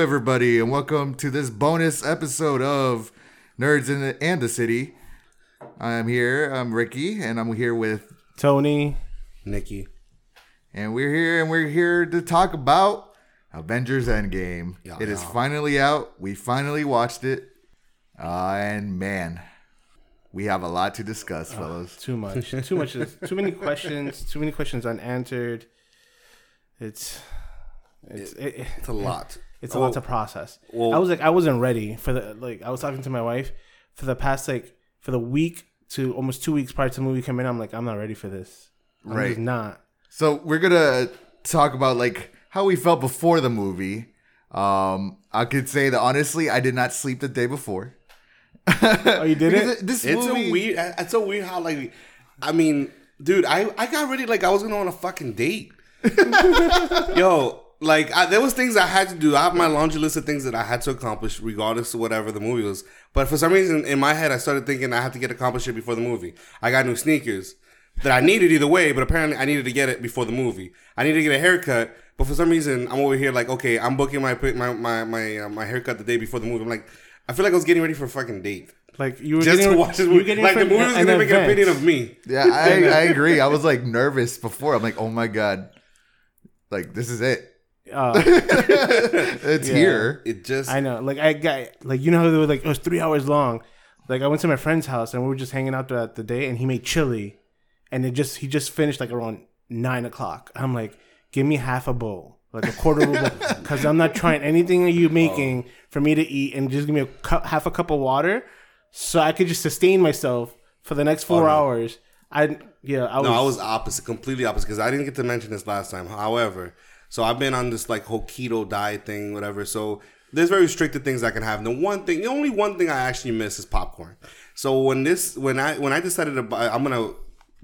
everybody, and welcome to this bonus episode of Nerds in the, and the City. I'm here. I'm Ricky, and I'm here with, Tony. Nikki. and we're here, and we're here to talk about Avengers Endgame. Yeah, it is yeah. finally out. We finally watched it, uh, and man, we have a lot to discuss, fellas. Too much. Too much. Too many questions. Too many questions unanswered. It's it's it, it- It's a lot. It's a Well, lot to process. well- I was like I wasn't ready for the like I was talking to my wife for the past like for the week to almost two weeks prior to the movie coming. out, I'm like I'm not ready for this. I'm Right. just not. So we're gonna talk about like how we felt before the movie. Um, I could say that honestly, I did not sleep the day before. Oh, you did it? This It's movie, a weird. It's so weird how like, I mean, dude, I I got ready like I was gonna on a fucking date. Yo, like I, there was things I had to do. I have my laundry list of things that I had to accomplish, regardless of whatever the movie was. But for some reason, in my head, I started thinking I have to get accomplished it before the movie. I got new sneakers that I needed either way, but apparently I needed to get it before the movie. I needed to get a haircut, but for some reason, I'm over here like, okay, I'm booking my my my my, uh, my haircut the day before the movie. I'm like, I feel like I was getting ready for a fucking date. Like you were Just getting, to watch this movie. Like the for movie was gonna make an opinion of me. yeah, I, I agree. I was like nervous before. I'm like, oh my god, like this is it. Uh, it's Yeah. here. It just I know. Like I got like you know how they were like it was three hours long. Like I went to my friend's house and we were just hanging out throughout the day and he made chili, and it just he just finished like around nine o'clock. I'm like, give me half a bowl, like a quarter of a bowl, because I'm not trying anything that you making for me to eat, and just give me a cup, half a cup of water, so I could just sustain myself for the next four no. hours. I yeah I was, no, I was opposite, completely opposite, because I didn't get to mention this last time. However, so I've been on this like whole keto diet thing, whatever. So there's very restricted things I can have. The one thing, the only one thing I actually miss is popcorn. So when this, when I when I decided to buy, I'm gonna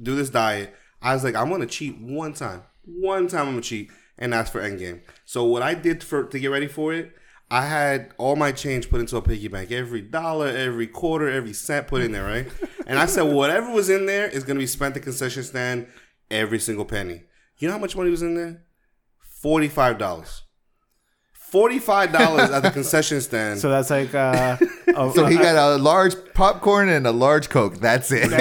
do this diet, I was like, I'm gonna cheat one time, one time I'm gonna cheat, and that's for Endgame. So what I did for to get ready for it. I had all my change put into a piggy bank. Every dollar, every quarter, every cent put in there, right? And I said, whatever was in there is going to be spent at the concession stand, every single penny. You know how much money was in there? $45. $45 at the concession stand. so that's like uh oh, So he got a large popcorn and a large coke. That's it. no,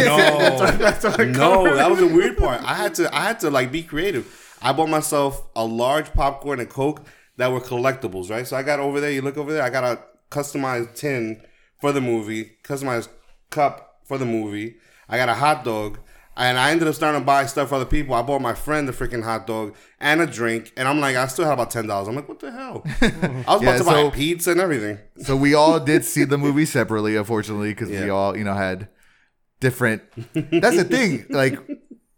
no, that was the weird part. I had to, I had to like be creative. I bought myself a large popcorn and coke that were collectibles, right? So I got over there. You look over there. I got a customized tin for the movie, customized cup for the movie. I got a hot dog, and I ended up starting to buy stuff for other people. I bought my friend the freaking hot dog and a drink, and I'm like, I still had about ten dollars. I'm like, what the hell? I was Yeah, about to so- buy pizza and everything. so we all did see the movie separately, unfortunately, because we all, you know, had different. That's the thing. Like,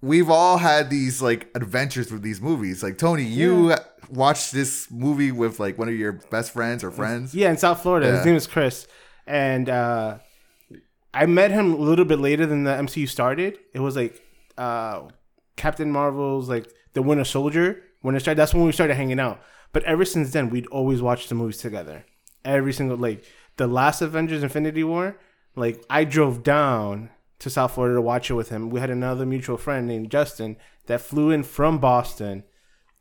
we've all had these like adventures with these movies. Like Tony, you watched this movie with like one of your best friends or friends. Yeah, in South Florida. Yeah. His name is Chris, and uh, I met him a little bit later than the MCU started. It was like uh, Captain Marvel's like the Winter Soldier when it started. That's when we started hanging out. But ever since then, we'd always watch the movies together. Every single like the last Avengers: Infinity War. Like I drove down to South Florida to watch it with him. We had another mutual friend named Justin that flew in from Boston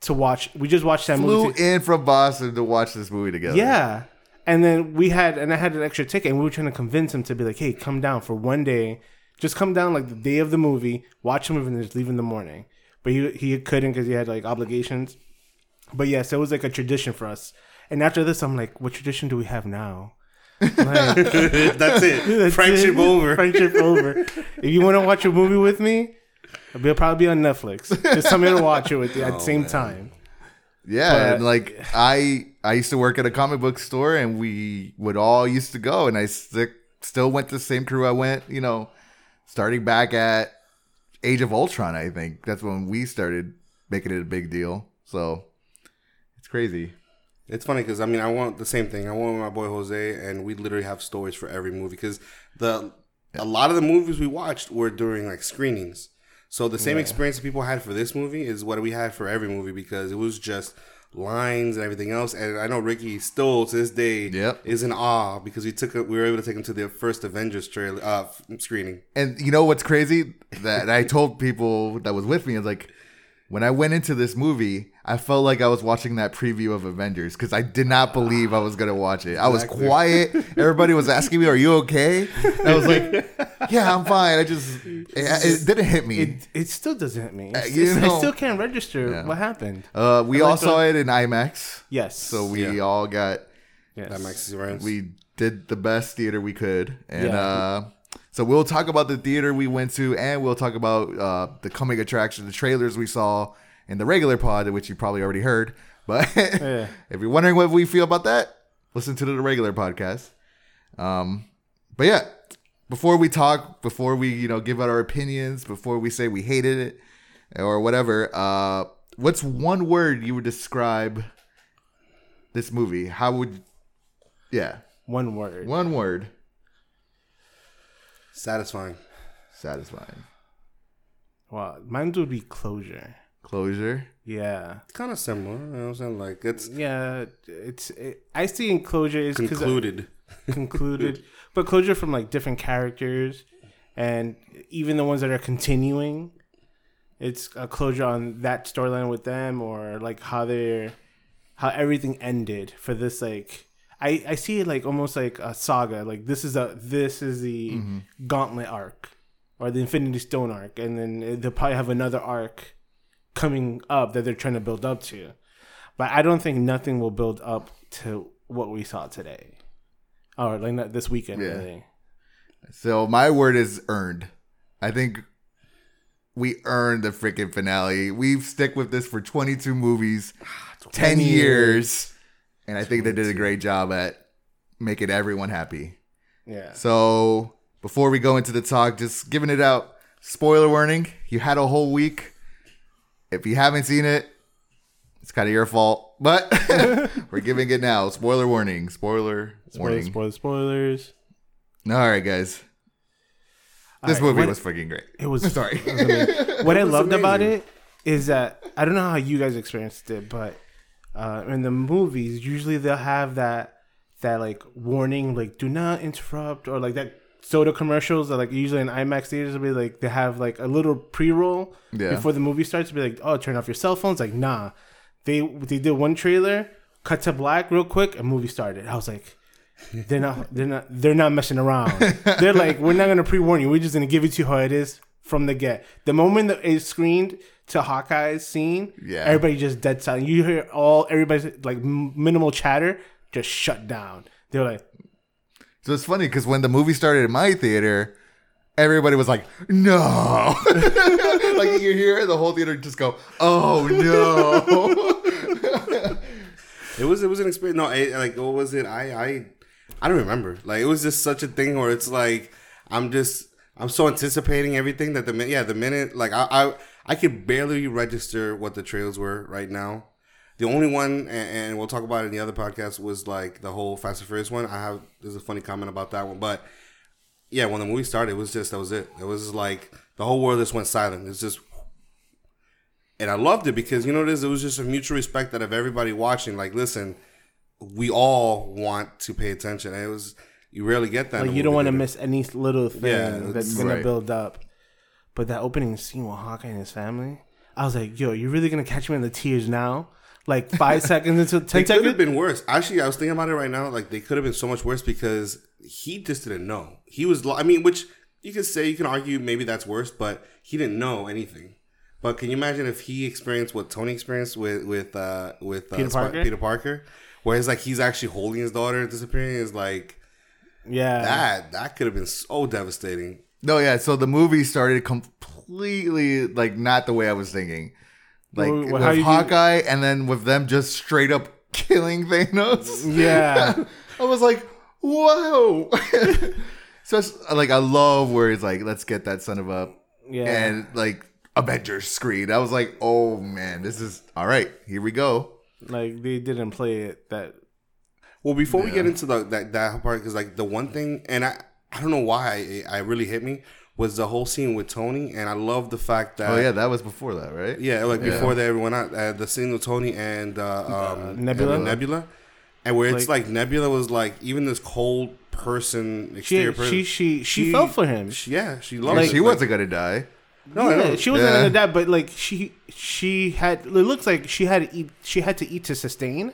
to watch. We just watched that Flew movie. to- in from Boston to watch this movie together. yeah. And then we had, and I had an extra ticket, and we were trying to convince him to be like, hey, come down for one day. Just come down like the day of the movie, watch the movie, and just leave in the morning. But he, he couldn't because he had like obligations. But yes, it was like a tradition for us. And after this, I'm like, what tradition do we have now? Like, That's it. that's Friendship it. over. Friendship over. If you want to watch a movie with me, it'll probably be on Netflix. Just tell me to watch it with you at the oh, same time. Yeah, But- and like I I used to work at a comic book store and we would all used to go and I stick still went the same crew I went, you know, starting back at Age of Ultron, I think. That's when we started making it a big deal. So it's crazy. It's funny because I mean I want the same thing. I want my boy Jose, and we literally have stories for every movie because the a lot of the movies we watched were during like screenings. So the same experience that people had for this movie is what we had for every movie because it was just lines and everything else. And I know Ricky still to this day Yep. is in awe because we took it, we were able to take him to the first Avengers trailer uh, screening. And you know what's crazy? That I told people that was with me, I was like, when I went into this movie, I felt like I was watching that preview of Avengers because I did not believe I was gonna watch it. I was Exactly. quiet. Everybody was asking me, "Are you okay?" And I was like, "Yeah, I'm fine." I just it, it didn't hit me. It it still doesn't hit me. It's- you it's- know- I still can't register Yeah. what happened. Uh, we I all saw the- it in IMAX, Yes. so we Yeah. all got yes. That makes sense. we did the best theater we could, and Yeah. uh, so we'll talk about the theater we went to, and we'll talk about uh, the coming attraction, the trailers we saw in the regular pod, which you probably already heard. But Yeah. if you're wondering what we feel about that, listen to the regular podcast. Um, but yeah, before we talk, before we you know give out our opinions, before we say we hated it or whatever, uh, what's one word you would describe this movie? How would yeah, One word. one word, Satisfying. satisfying, Wow. Mine would be closure. closure. Yeah. Kind of similar. You know what I'm saying? Like it's Yeah. It's. It, I see in closure is because concluded. concluded, but closure from like different characters, and even the ones that are continuing. It's a closure on that storyline with them, or like how they're, how everything ended for this. Like I, I see it like almost like a saga. Like this is a this is the mm-hmm. Gauntlet arc, or the Infinity Stone arc, and then they'll probably have another arc coming up that they're trying to build up to. But I don't think nothing will build up to what we saw today. Or like not this weekend. Yeah. Really. So my word is earned. I think we earned the freaking finale. We've stick with this for 22 movies, 10 years. years, and I think they did a great job at making everyone happy. Yeah. So before we go into the talk, just giving it out. Spoiler warning: you had a whole week. If you haven't seen it, it's kind of your fault, but we're giving it now. Spoiler warning. Spoiler Spoilers, warning. spoilers, spoilers. All right, guys. This Alright, movie was freaking great. It was Sorry. it was what I loved about it is that I don't know how you guys experienced it, but uh, in the movies, usually they'll have that that like warning, like do not interrupt, or like that soda commercials are like usually in IMAX theaters will be like they have like a little pre roll Yeah. before the movie starts to be like, oh, turn off your cell phones. Like nah, they they did one trailer, cut to black real quick, and movie started. I was like. They're not. They're not. They're not messing around. They're like, we're not gonna pre-warn you. We're just gonna give it to you how it is from the get. The moment that it's screened to Hawkeye's scene, Yeah. everybody just dead silent. You hear all everybody's like minimal chatter just shut down. They're like, So it's funny because when the movie started in my theater, everybody was like, "No!" like you hear the whole theater just go, "Oh no!" It was it was an experience. No, it, like what was it? I I I don't remember. Like it was just such a thing where it's like I'm just I'm so anticipating everything that the minute yeah the minute like I I I could barely register what the trails were right now. The only one, and, and we'll talk about it in the other podcast, was like the whole Fast and Furious one. I have there's a funny comment about that one, but yeah, when the movie started, it was just that was it. It was like the whole world just went silent. It's just and I loved it because you know what it is. It was just a mutual respect that of everybody watching. Like, listen, we all want to pay attention. And it was you rarely get that. like you don't want to miss any little thing Yeah, that's gonna Right. build up. But that opening scene with Hawkeye and his family, I was like, yo, you're really gonna catch me in the tears now? Like five seconds into They It could have been worse. Actually, I was thinking about it right now. Like they could have been so much worse because he just didn't know. He was. I mean, which you could say you can argue maybe that's worse, but he didn't know anything. But can you imagine if he experienced what Tony experienced with with uh, with uh, Peter Parker? Peter Parker, where it's like he's actually holding his daughter disappearing? Is like Yeah, that. That could have been so devastating. No, yeah. So the movie started completely like not the way I was thinking. Like Well, with how you do- Hawkeye, and then with them just straight up killing Thanos. yeah. I was like, whoa. so like I love where he's like, let's get that son of a Yeah. and like Avengers screen. I was like, oh man, this is all right. Here we go. like they didn't play it that Well, before we get into the that that part, because like the one thing, and I I don't know why it, I really hit me was the whole scene with Tony, and I love the fact that Oh yeah, that was before that, right? yeah, like before they everyone out uh, the scene with Tony and uh, um, Nebula? and Nebula, and where it's like, Nebula was like even this cold person she exterior she person. she, she fell for him. she- yeah, she loved Like, it. she wasn't gonna die. No, yeah, know. she wasn't yeah. gonna die, but like she she had it looks like she had to eat she had to eat to sustain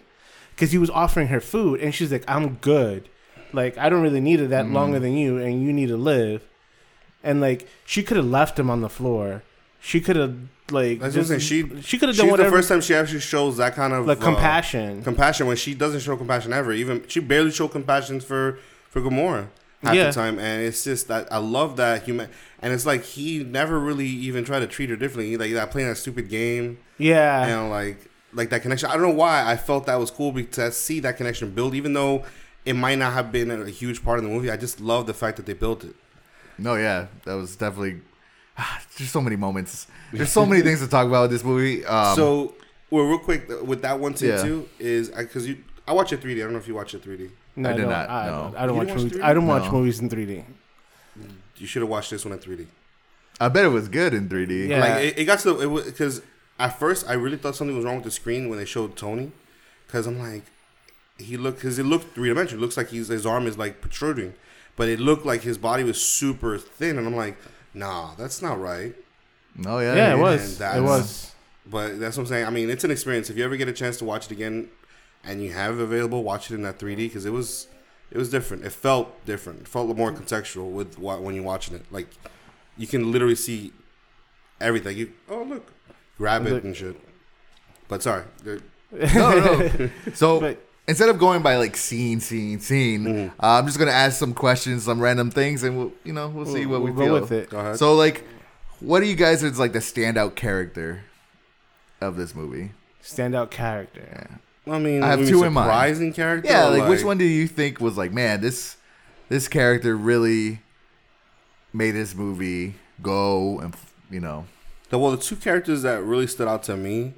because he was offering her food and she's like I'm good, like I don't really need it Mm. that longer than you and you need to live, and like she could have left him on the floor, she could have like That's what I'm saying. She she could have she's done the first time she actually shows that kind of like uh, compassion. compassion when she doesn't show compassion ever. Even she barely showed compassion for for Gamora half Yeah. the time, and it's just that I love that human. And it's like he never really even tried to treat her differently. Like that playing that stupid game, yeah, and like like that connection. I don't know why I felt that was cool because I see that connection build, even though it might not have been a huge part of the movie. I just love the fact that they built it. No, yeah, that was definitely. There's so many moments. There's so many things to talk about with this movie. Um, so, well, real quick with that one scene Yeah. too is because you I watch it 3D. I don't know if you watch it 3D. no, I did no, not, I, no. I don't You watch didn't watch movies. 3D? I don't watch movies in 3D. You should have watched this one in 3D. I bet it was good in 3D. Yeah. Like it, it got to the, it because at first I really thought something was wrong with the screen when they showed Tony, because I'm like, he looked because it looked three dimensional. It looks like he's his arm is like protruding, but it looked like his body was super thin, and I'm like, nah, that's not right. Oh yeah, Yeah, it and was. It was. But that's what I'm saying. I mean, it's an experience. If you ever get a chance to watch it again, and you have it available, watch it in that 3D because it was it was different. It felt different. It felt more contextual with what, when you're watching it. Like you can literally see everything. You oh look, grab it and shit. But sorry, No, no. So But- instead of going by like scene, scene, scene, Mhm. uh, I'm just gonna ask some questions, some random things, and we'll, you know, we'll see what we We'll feel. go with it. go ahead. So, like, what do you guys is like the standout character of this movie? Standout character. I mean, I have two in mind. surprising character. Yeah, or like, which one do you think was like, man, this this character really made this movie go and you know, The, well, the two characters that really stood out to me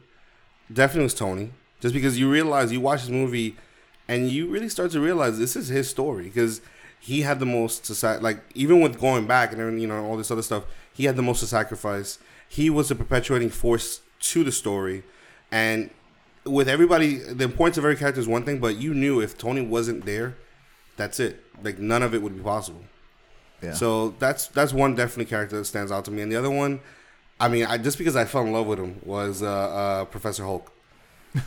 definitely was Tony. Just because you realize you watch this movie and you really start to realize this is his story because he had the most to sac- like even with going back and you know all this other stuff. He had the most to sacrifice. He was the perpetuating force to the story, and with everybody, the importance of every character is one thing, but you knew if Tony wasn't there, that's it. Like none of it would be possible. yeah. So that's that's one definitely character that stands out to me, and the other one, I mean, I, just because I fell in love with him was uh, uh, Professor Hulk.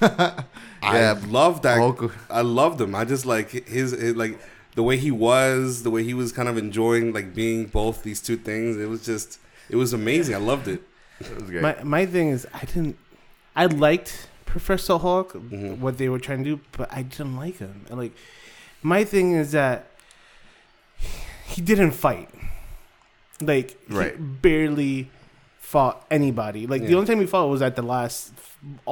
I Yeah, love that. Hulk. I loved him. I just like his, his like the way he was, the way he was kind of enjoying like being both these two things. It was just, it was amazing. I loved it. it was great. My my thing is I didn't I liked Professor Hulk Mhm. what they were trying to do, but I didn't like him. And like my thing is that he didn't fight. Like he Right. barely fought anybody. Like the only time he fought was at the last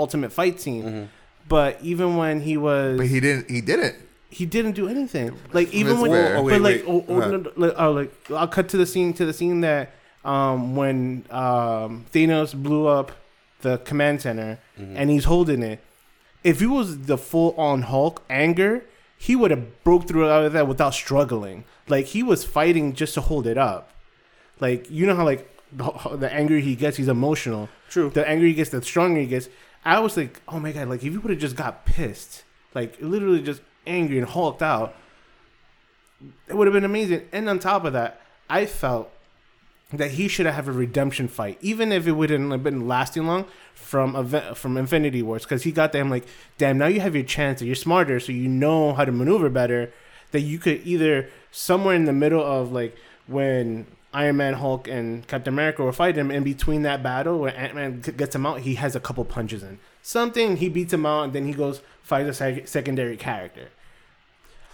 ultimate fight scene. Mhm. But even when he was but he didn't. He didn't. he didn't do anything. Like even That's when, fair. Oh, wait, but like, wait. oh, oh, Uh-huh. no, no, like, oh, like I'll cut to the scene to the scene that um when um Thanos blew up the command center Mm-hmm. and he's holding it. If he was the full on Hulk anger, he would have broke through out of that without struggling. Like he was fighting just to hold it up. Like you know how like the, the angrier he gets, he's emotional. True. The angrier he gets, the stronger he gets. I was like, oh my god! Like if you would have just got pissed, like literally just angry and hulked out, it would have been amazing. And on top of that, I felt that he should have a redemption fight, even if it wouldn't have been lasting long from event, from Infinity Wars, because he got them like, damn, now you have your chance, you're smarter, so you know how to maneuver better. That you could either somewhere in the middle of like when Iron Man, Hulk, and Captain America were fighting him, in between that battle where Ant Man gets him out, he has a couple punches in something, he beats him out, and then he goes fight a sec- secondary character.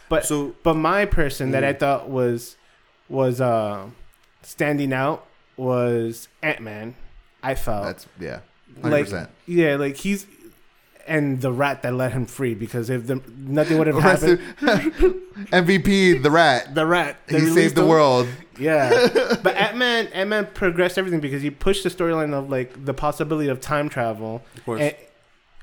But So but my person that I Mm. thought was was uh, standing out was Ant Man. I felt That's yeah, hundred like yeah, like he's and the rat that let him free because if the nothing would have happened, MVP, the rat. the rat He saved the him- world. Yeah, but Ant Man Ant Man progressed everything because he pushed the storyline of like the possibility of time travel. of course, And,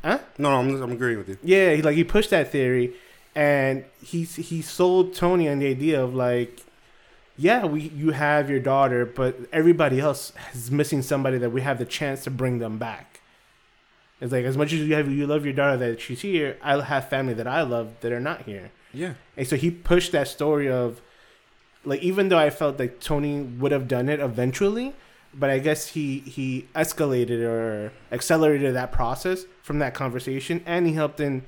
huh? no, no, I'm, I'm agreeing with you. Yeah, he like he pushed that theory, and he he sold Tony on the idea of like, yeah, we you have your daughter, but everybody else is missing somebody that we have the chance to bring them back. It's like as much as you have you love your daughter that she's here, I have family that I love that are not here, Yeah, and so he pushed that story of, like even though I felt like Tony would have done it eventually, but I guess he he escalated or accelerated that process from that conversation, and he helped in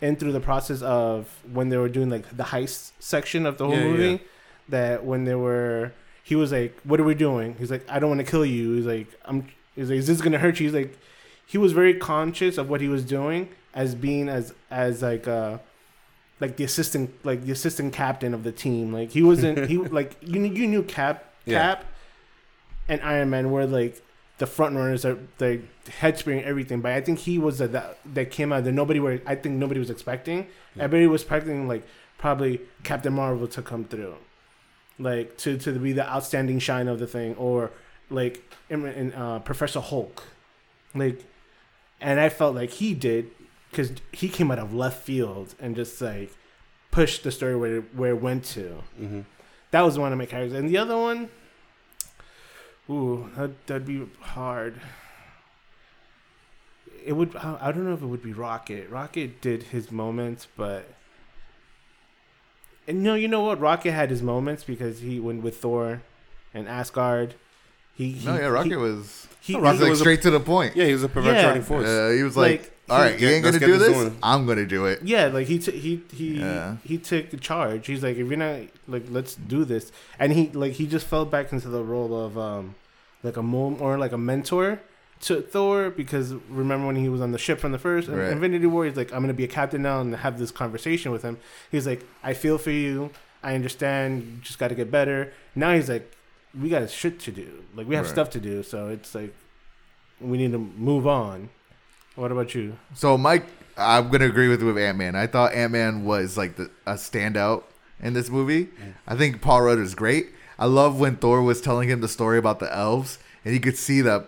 in through the process of when they were doing like the heist section of the whole Yeah, movie. yeah. That when they were, he was like, "What are we doing?" He's like, "I don't want to kill you." He's like, "I'm." He's like, "Is this gonna hurt you?" He's like, he was very conscious of what he was doing as being as as like uh like the assistant like the assistant captain of the team. Like he wasn't he like you knew- you knew Cap Yeah. Cap and Iron Man were like the front runners that they head spring everything. But I think he was the, that that came out that nobody were I think nobody was expecting. Everybody was expecting like probably Captain Marvel to come through. Like to to be the outstanding shine of the thing or like in, in uh, Professor Hulk. Like and I felt like he did because he came out of left field and just like pushed the story where it, where it went to. hmm That was one of my characters, and the other one, ooh, that, that'd be hard. It would. I I don't know if it would be Rocket. Rocket did his moments, but. And no, you know what? Rocket had his moments because he went with Thor, and Asgard. He, he No, yeah, Rocket he, was. He, No, He was like was a- straight to the point. Yeah, he was a perpetuating Yeah. force. Uh, he was like, Like, "All right, you ain't gonna do this this. going." I'm gonna do it." Yeah, like he t- he he Yeah. he took the charge. He's like, if you're not like, let's do this. And he like he just fell back into the role of um like a mom or like a mentor to Thor because remember when he was on the ship from the first Right. Infinity War, he's like, I'm gonna be a captain now and have this conversation with him. He's like, I feel for you. I understand. You just got to get better. Now he's like, we got shit to do. Like we have Right. stuff to do. So it's like we need to move on. What about you? So Mike, I'm gonna agree with with Ant Man. I thought Ant Man was like the, a standout in this movie. I think Paul Rudd is great. I love when Thor was telling him the story about the elves, and he could see that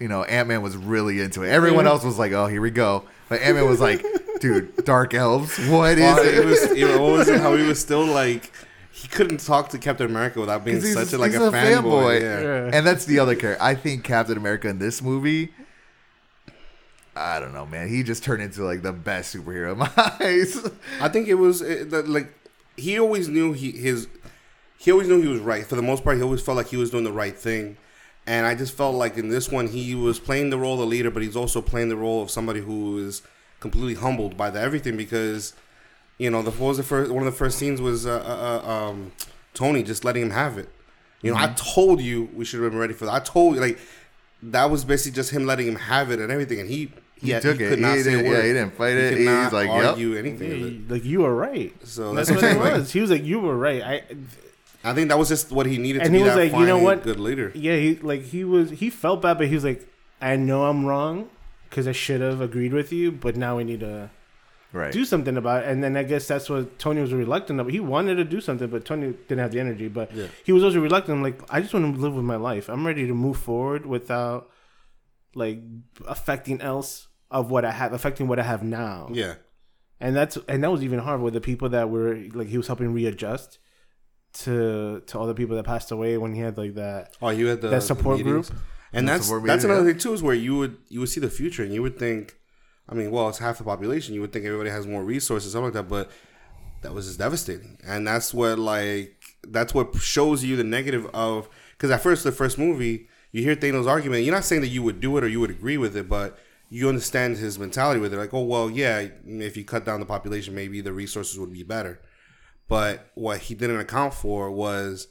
you know Ant Man was really into it. Everyone Yeah. else was like, "Oh, here we go," but Ant Man was like, "Dude, dark elves, what is Well, it?" it was, it, what was it? How he was still like he couldn't talk to Captain America without being he's- such a like he's a, a fanboy. fanboy. Yeah. Yeah. and that's the other character. I think Captain America in this movie. I don't know, man. He just turned into like the best superhero in my eyes. I think it was it, that, like he always knew he his he always knew he was right. For the most part, he always felt like he was doing the right thing. And I just felt like in this one, he was playing the role of the leader, but he's also playing the role of somebody who is completely humbled by the everything because, you know, the what was the first one of the first scenes was uh, uh, uh, um, Tony just letting him have it. You know, I told you we should have been ready for that. I told you like that was basically just him letting him have it and everything, and he He yeah, took he it. not He say a didn't- word. yeah, he didn't fight it. could He not was like, yep. argue anything. with it. Yeah, like you were right. So that's, that's what it what I'm saying. was. He was like, "You were right." I, I think that was just what he needed And to be he was that like, you know what? good leader. yeah, he like he was. He felt bad, but he was like, "I know I'm wrong because I should have agreed with you, but now we need to right. do something about it." And then I guess that's what Tony was reluctant of. He wanted to do something, but Tony didn't have the energy. But Yeah. he was also reluctant. I'm Like, I just want to live with my life. I'm ready to move forward without like affecting else of what I have, affecting what I have now. Yeah. and that's and that was even hard with the people that were like he was helping readjust to to all the people that passed away when he had like that Oh, you had the that support the meetings. group. and The that's that's another thing too is where you would you would see the future and you would think, I mean, well, it's half the population. You would think everybody has more resources, something like that, but that was just devastating. And that's what like that's what shows you the negative of because at first the first movie you hear Thanos' argument. You're not saying that you would do it or you would agree with it, but you understand his mentality with it. Like, oh well, yeah, if you cut down the population, maybe the resources would be better. But what he didn't account for was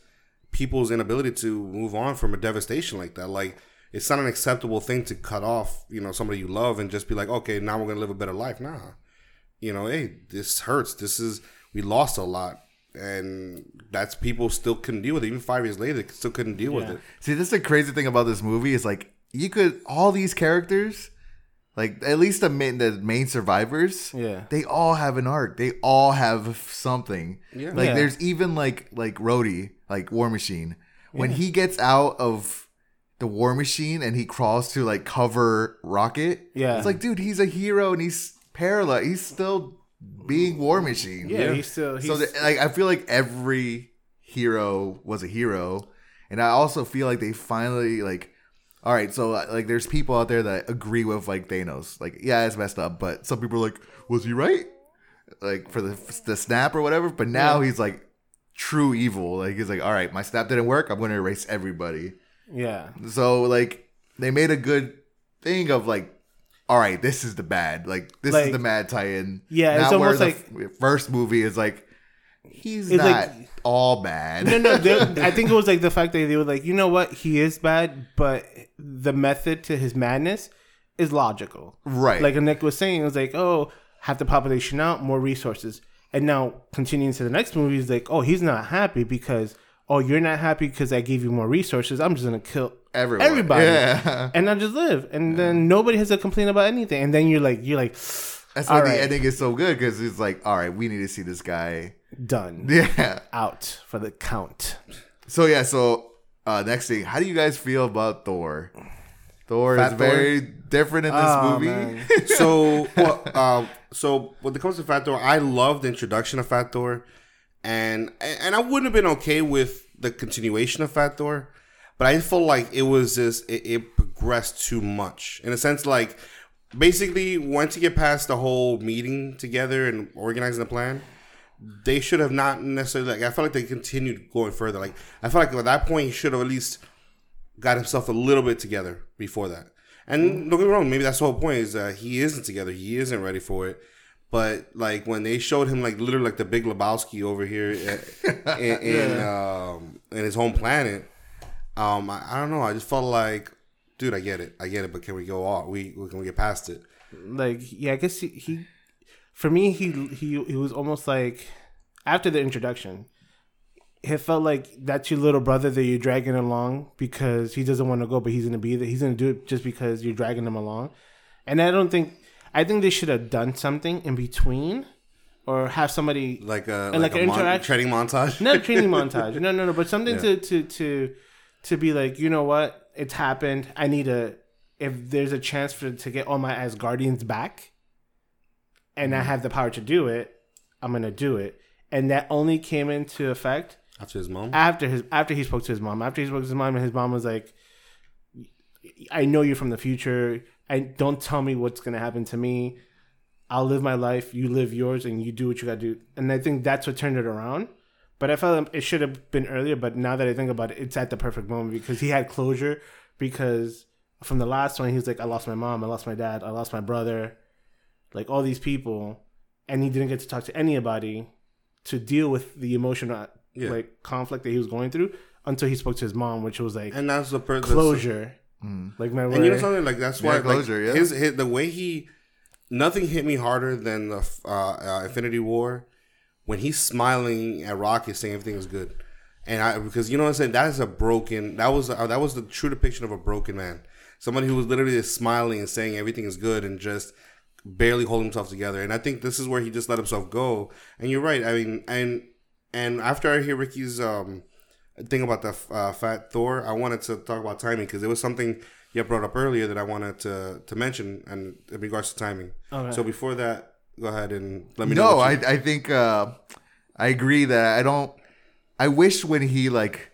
people's inability to move on from a devastation like that. Like it's not an acceptable thing to cut off, you know, somebody you love and just be like, okay, now we're gonna live a better life. Nah, you know, hey, this hurts. This is we lost a lot, and that's people still couldn't deal with it. Even five years later, they still couldn't deal with it. See, this is the crazy thing about this movie is like you could all these characters, like at least the main the main survivors, Yeah. they all have an arc. They all have something. Yeah. Like Yeah. there's even like like Rhodey, like War Machine, when he gets out of the War Machine and he crawls to like cover Rocket. Yeah. it's like dude, he's a hero and he's parallel. He's still being War Machine. Yeah, he's still he's So the, like I feel like every hero was a hero, and I also feel like they finally like. All right, so uh, like, there's people out there that agree with like Thanos. Like, yeah, it's messed up, but some people are like, was he right? Like for the the snap or whatever. But now he's like true evil. Like he's like, all right, my snap didn't work. I'm going to erase everybody. Yeah. So like they made a good thing of like, all right, this is the bad. Like this Like- is the mad Titan. Yeah, it's almost the like- f- first movie is like he's It's not like- all bad. No, no. they- I think it was like the fact that they were like, you know what, he is bad, but the method to his madness is logical. right. Like Nick was saying, it was like, oh, have the population out, more resources. And now continuing to the next movie is like, oh, he's not happy because oh, you're not happy because I gave you more resources. I'm just gonna kill Everyone. everybody Yeah. and I just live. And then nobody has to complain about anything. And then you're like, you're like, That's why All the right. ending is so good because it's like, all right, we need to see this guy. done, Yeah. out for the count. So yeah, so uh next thing, how do you guys feel about Thor? Thor Fat is Thor? very different in this Oh, movie. so well, um, so when it comes to Fat Thor, I love the introduction of Fat Thor, and and I wouldn't have been okay with the continuation of Fat Thor, but I felt like it was just it, it progressed too much in a sense. Like basically, once you get past the whole meeting together and organizing the plan, they should have not necessarily like. I felt like they continued going further. Like I felt like at that point he should have at least got himself a little bit together before that. And don't get me wrong, maybe that's the whole point is that he isn't together. He isn't ready for it. But like when they showed him like literally like the Big Lebowski over here in in, in, um, in his home planet, um, I, I don't know. I just felt like, dude, I get it, I get it. But can we go off? We can we get past it? like yeah, I guess he, he for me he he he was almost like after the introduction, it felt like that's your little brother that you're dragging along because he doesn't want to go, but he's gonna be there. He's gonna do it just because you're dragging him along, and I don't think I think they should have done something in between, or have somebody Like a like, like a an mon- interaction- training montage. not a training montage. No, no, no. But something to to to to be like, you know what? It's happened. I need a. If there's a chance for to get all my Asgardians back, and I mm-hmm. have the power to do it, I'm gonna do it. And that only came into effect After his mom. after his after he spoke to his mom. After he spoke to his mom, and his mom was like, "I know you're from the future. I don't tell me what's gonna happen to me. I'll live my life. You live yours, and you do what you gotta do." And I think that's what turned it around. But I felt it should have been earlier. But now that I think about it, it's at the perfect moment because he had closure. Because from the last one, he was like, "I lost my mom. I lost my dad. I lost my brother." Like all these people, and he didn't get to talk to anybody to deal with the emotional Yeah. like conflict that he was going through until he spoke to his mom, which was like and that's the per- that's- closure. Like my And you know something? Like that's Yeah, why like, closure, yeah. his, his the way he nothing hit me harder than the uh, uh, Infinity War when he's smiling at Rocket saying everything is good, and I because you know what I'm saying? That is a broken that was uh, that was the true depiction of a broken man, somebody who was literally just smiling and saying everything is good and just barely holding himself together, and I think this is where he just let himself go. And you're right, I mean, and and after I hear Ricky's um thing about the uh, fat Thor, I wanted to talk about timing because it was something you brought up earlier that I wanted to to mention, and in regards to timing. Okay. So before that, go ahead and let me No, know. I I think uh, I agree that I don't. I wish when he like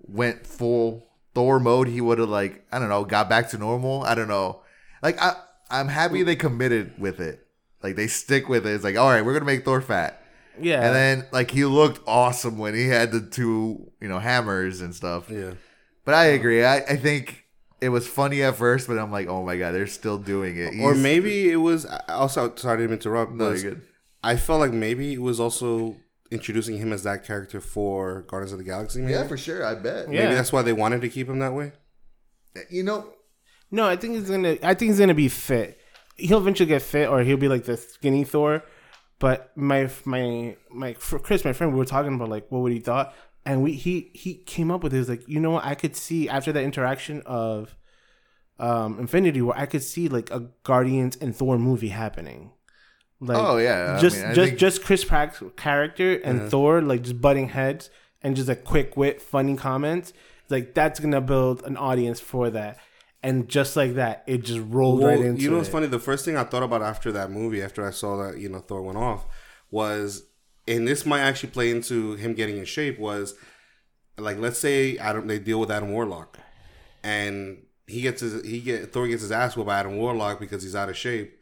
went full Thor mode, he would have like I don't know got back to normal. I don't know. Like I I'm happy they committed with it. Like they stick with it. It's like all right, we're gonna make Thor fat. Yeah, And then like he looked awesome when he had the two you know hammers and stuff. yeah. But I agree. I, I think it was funny at first, but I'm like, oh my god, they're still doing it. Or maybe it was also sorry to interrupt. No, was- you're good. I felt like maybe it was also introducing him as that character for Guardians of the Galaxy. Maybe, yeah, for sure. I bet. Yeah. maybe that's why they wanted to keep him that way. You know, no, I think he's gonna. I think he's gonna be fit. He'll eventually get fit, or he'll be like the skinny Thor. But my my my Chris, my friend, we were talking about like what would he thought, and we he he came up with this like you know what I could see after that interaction of um Infinity War I could see like a Guardians and Thor movie happening. Like, Oh, yeah. I just mean, I just think- just Chris Pratt's character and Thor like just butting heads and just like quick wit, funny comments. Like that's gonna build an audience for that, and just like that, it just rolled Well, right into you know what's it. funny? The first thing I thought about after that movie, after I saw that you know Thor went off, was, and this might actually play into him getting in shape. Was like let's say Adam they deal with Adam Warlock, and he gets his he get Thor gets his ass whooped by Adam Warlock because he's out of shape,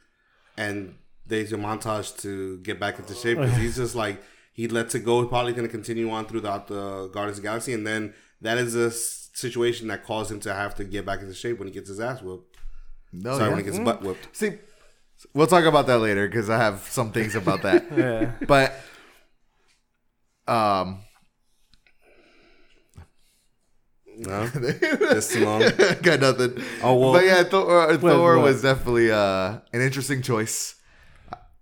and they do a montage to get back into shape because he's just like he lets it go. Probably going to continue on throughout the Guardians of the Galaxy, and then that is a s- situation that caused him to have to get back into shape when he gets his ass whooped. No, Sorry, yeah. when he gets his butt whooped. See, we'll talk about that later because I have some things about that. Yeah. But, um, No, it's too long. got nothing. Oh, well- but yeah, Thor, uh, Thor what? was definitely uh, an interesting choice.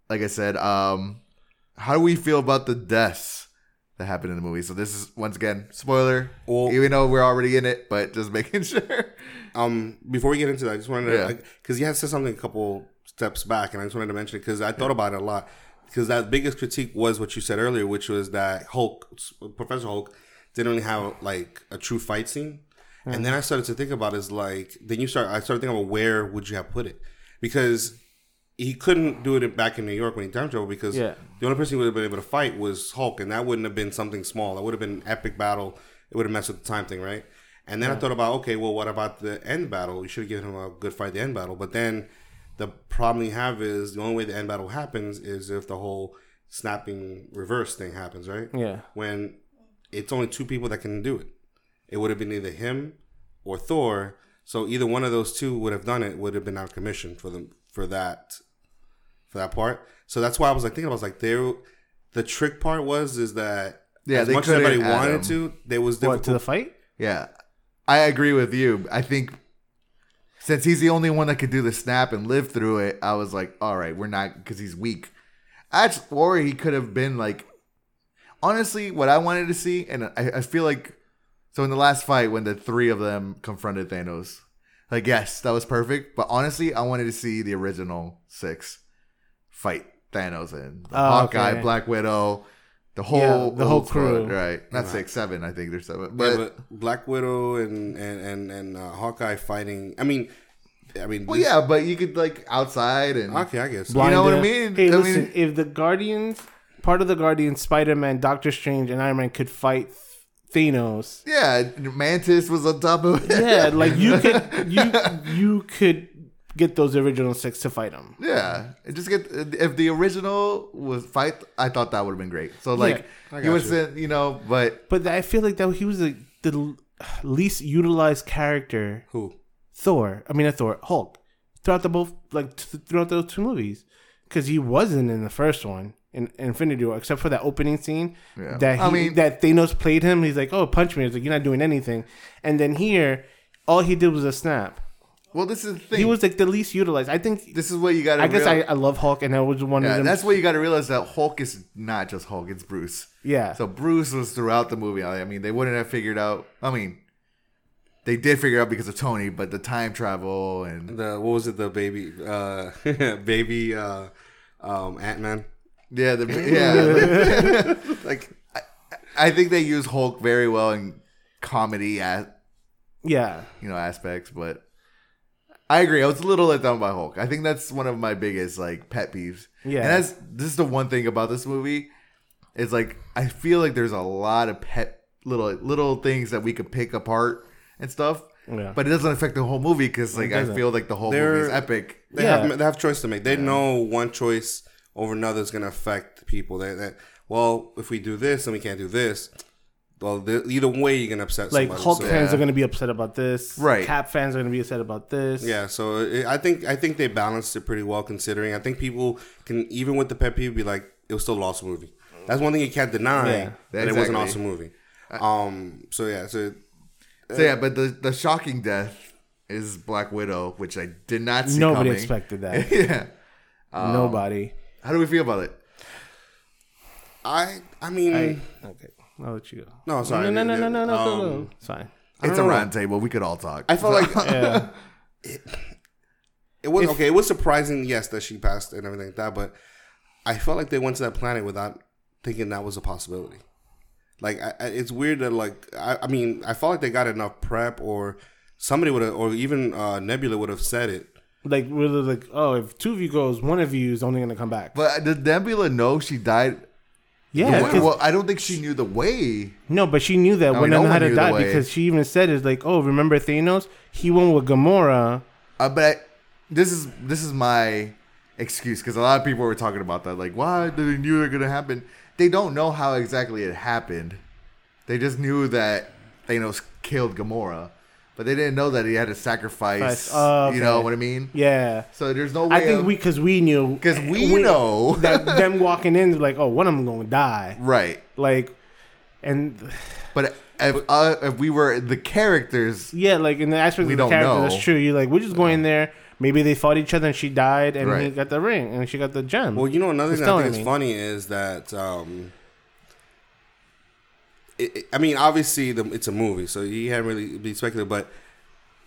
Like I said, um, how do we feel about the deaths that happened in the movie? So this is once again spoiler. Well- even though we're already in it, but just making sure. Um, before we get into that, I just wanted to because you had said something a couple steps back, and I just wanted to mention it because I thought about it a lot. Because that biggest critique was what you said earlier, which was that Hulk, Professor Hulk, didn't really have like a true fight scene. And then I started to think about is like then you start I started thinking about where would you have put it because he couldn't do it back in New York when he time traveled because Yeah. the only person he would have been able to fight was Hulk, and that wouldn't have been something small. That would have been an epic battle. It would have messed with the time thing, right? And then I thought about, okay, well, what about the end battle? You should have given him a good fight the end battle. But then the problem you have is the only way the end battle happens is if the whole snapping reverse thing happens, right? Yeah. When it's only two people that can do it. It would have been either him or Thor. So either one of those two would have done it, would have been out of commission for them for that for that part. So that's why I was like thinking, I was like, there the trick part was is that Yeah, as they much as everybody wanted him. to, there was What difficult. to the fight? Yeah, I agree with you. I think since he's the only one that could do the snap and live through it, I was like, all right, we're not because he's weak. I just worry he could have been like, honestly, what I wanted to see, and I, I feel like, so in the last fight when the three of them confronted Thanos, like yes, that was perfect. But honestly, I wanted to see the original six fight Thanos and the Oh, Hawkeye, okay. Black Widow. The whole, Yeah, the whole old squad, crew. right? Not six, seven. I think there's seven. Yeah, But, but Black Widow and and and, and uh, Hawkeye fighting. I mean, I mean, Well, this- yeah, but you could like outside and Okay, I guess. You know what I mean? Hey, I listen. mean- if the Guardians, part of the Guardians, Spider Man, Doctor Strange, and Iron Man could fight Thanos, yeah, Mantis was on top of it. yeah, like you could, you you could get those original six to fight him. yeah. Just get if the original was fight, I thought that would have been great. So like I he got was you. in, you know, but But I feel like that he was the, the least utilized character. Who? Thor. I mean, not Thor. Hulk. Throughout the both, like th- throughout those two movies, because he wasn't in the first one in Infinity War, except for that opening scene. Yeah. That he, I mean- that Thanos played him. He's like, "Oh, punch me!" It's like you're not doing anything. And then here, all he did was a snap. Well, this is the thing. He was like the least utilized. I think. this is what you got to. I guess I, I love Hulk, and I was one Yeah, of them. that's what you got to realize that Hulk is not just Hulk; it's Bruce. yeah. So Bruce was throughout the movie. I mean, they wouldn't have figured out. I mean, they did figure out because of Tony, but the time travel and The what was it? The baby, uh, baby, uh, um, Ant Man. Yeah, the, yeah. like I, I think they use Hulk very well in comedy at yeah. you know aspects, but I agree. I was a little let down by Hulk. I think that's one of my biggest like pet peeves. Yeah. and that's this is the one thing about this movie is like I feel like there's a lot of pet little little things that we could pick apart and stuff. Yeah. But it doesn't affect the whole movie because like I feel like the whole They're- movie is epic. They Yeah. have they have choice to make. They know one choice over another is going to affect people. They that well, if we do this and we can't do this, well, the, either way you're going to upset Like somebody. Hulk So- fans Yeah. are going to be upset about this. Right. Cap fans are going to be upset about this. Yeah, so it, I think I think they balanced it pretty well considering. I think people can even with the pet peeve be like it was still an awesome movie. That's one thing you can't deny Yeah. that it was an awesome movie. Um. So yeah. So So yeah, but the the shocking death is Black Widow, which I did not see. Nobody coming. expected that. yeah. Um, Nobody. How do we feel about it? I I mean I, okay. I'll let you go. no sorry No, no, no, no, no, no. Um, go, go. It's fine. It's a round table. We could all talk. I felt like Yeah. it was okay. It was surprising, yes, that she passed and everything like that, but I felt like they went to that planet without thinking that was a possibility. Like I, I, it's weird that like I, I mean I felt like they got enough prep or somebody would have or even uh, Nebula would have said it. like really like oh if two of you goes one of you is only gonna come back but did Nebula know she died? Yeah well, 'cause- well, I don't think she knew the way. no but she knew that No, when no no one had to die because she even said it's like oh remember Thanos he went with Gamora Uh, but I, this is this is my excuse because a lot of people were talking about that. Like, why did they knew it was gonna happen? They don't know how exactly it happened. They just knew that Thanos killed Gamora, but they didn't know that he had to sacrifice. Right. Oh, You know what I mean? Yeah. So there's no way. I think we because we knew because we know. that them walking in like oh one of them gonna die right. like and But if uh, if we were the characters, yeah like in the aspect We of the don't character know. that's true you're like we're just going in there maybe they fought each other and she died and he got the ring and she got the gem Well, you know another It's thing I think is me. funny is that um, it, it- I mean, obviously the, it's a movie, so you can't really be speculative, but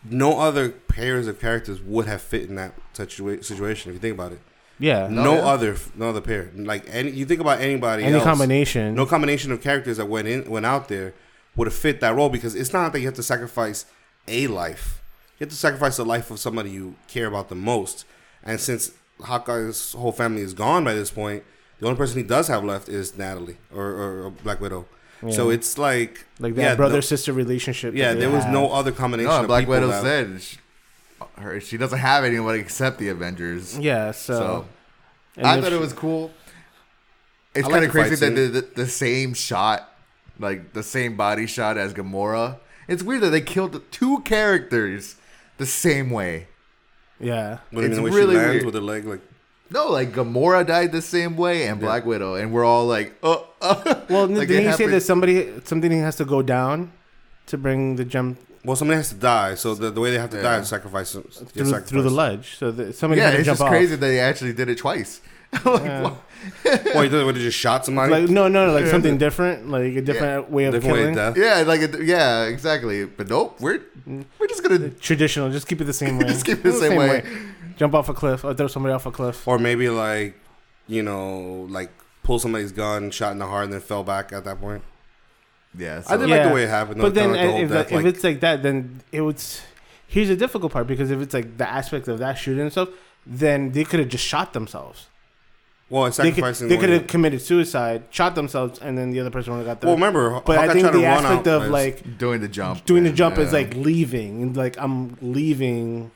no other pairs of characters would have fit in that situa- situation if you think about it. yeah No, No, yeah. other, no other pair. Like any, you think about anybody any else, combination no combination of characters that went in, went out there would have fit that role because it's not that you have to sacrifice a life. You have to sacrifice the life of somebody you care about the most. And since Hawkeye's whole family is gone by this point, the only person he does have left is Natalie or, or, or Black Widow. So it's like like that yeah, brother no- sister relationship yeah, that they there was have. no other combination. no, of Black Widow that- said she, uh, her she doesn't have anyone except the Avengers. yeah so, So I thought she- it was cool. It's kind of the fight crazy that the, the, the same shot, like the same body shot as Gamora. It's weird that they killed the two characters the same way. yeah What do mean, It's the way really she lands weird. with her leg like No, like Gamora died the same way and Yeah. Black Widow, and we're all like, oh. well like didn't it you say that somebody something has to go down to bring the gem well, somebody has to die, so the, the way they have to die Yeah. is sacrifice get through, through the ledge so that somebody Yeah, had to it's just off. crazy that they actually did it twice. like, Yeah. what? Wait, they would have just shot somebody. like no no no like something different like a different way of Different way killing of death. Yeah, like it, yeah, exactly. But nope, we're we're just gonna traditional just keep it the same way just keep it the same way. Jump off a cliff or throw somebody off a cliff Or maybe like, you know, like pull somebody's gun, shot in the heart, and then fell back at that point. Yeah, I so, did Yeah. like the way it happened. though, but then like the eh, if, death, if like- it's like that then it would here's the difficult part because if it's like the aspect of that shooting and stuff then they could have just shot themselves well, it's they could, sacrificing. they could have committed suicide shot themselves and then the other person would have got the Well, remember, but Hawkeye I think the run aspect out, of like doing the jump, doing the and, jump is uh, like leaving and like I'm leaving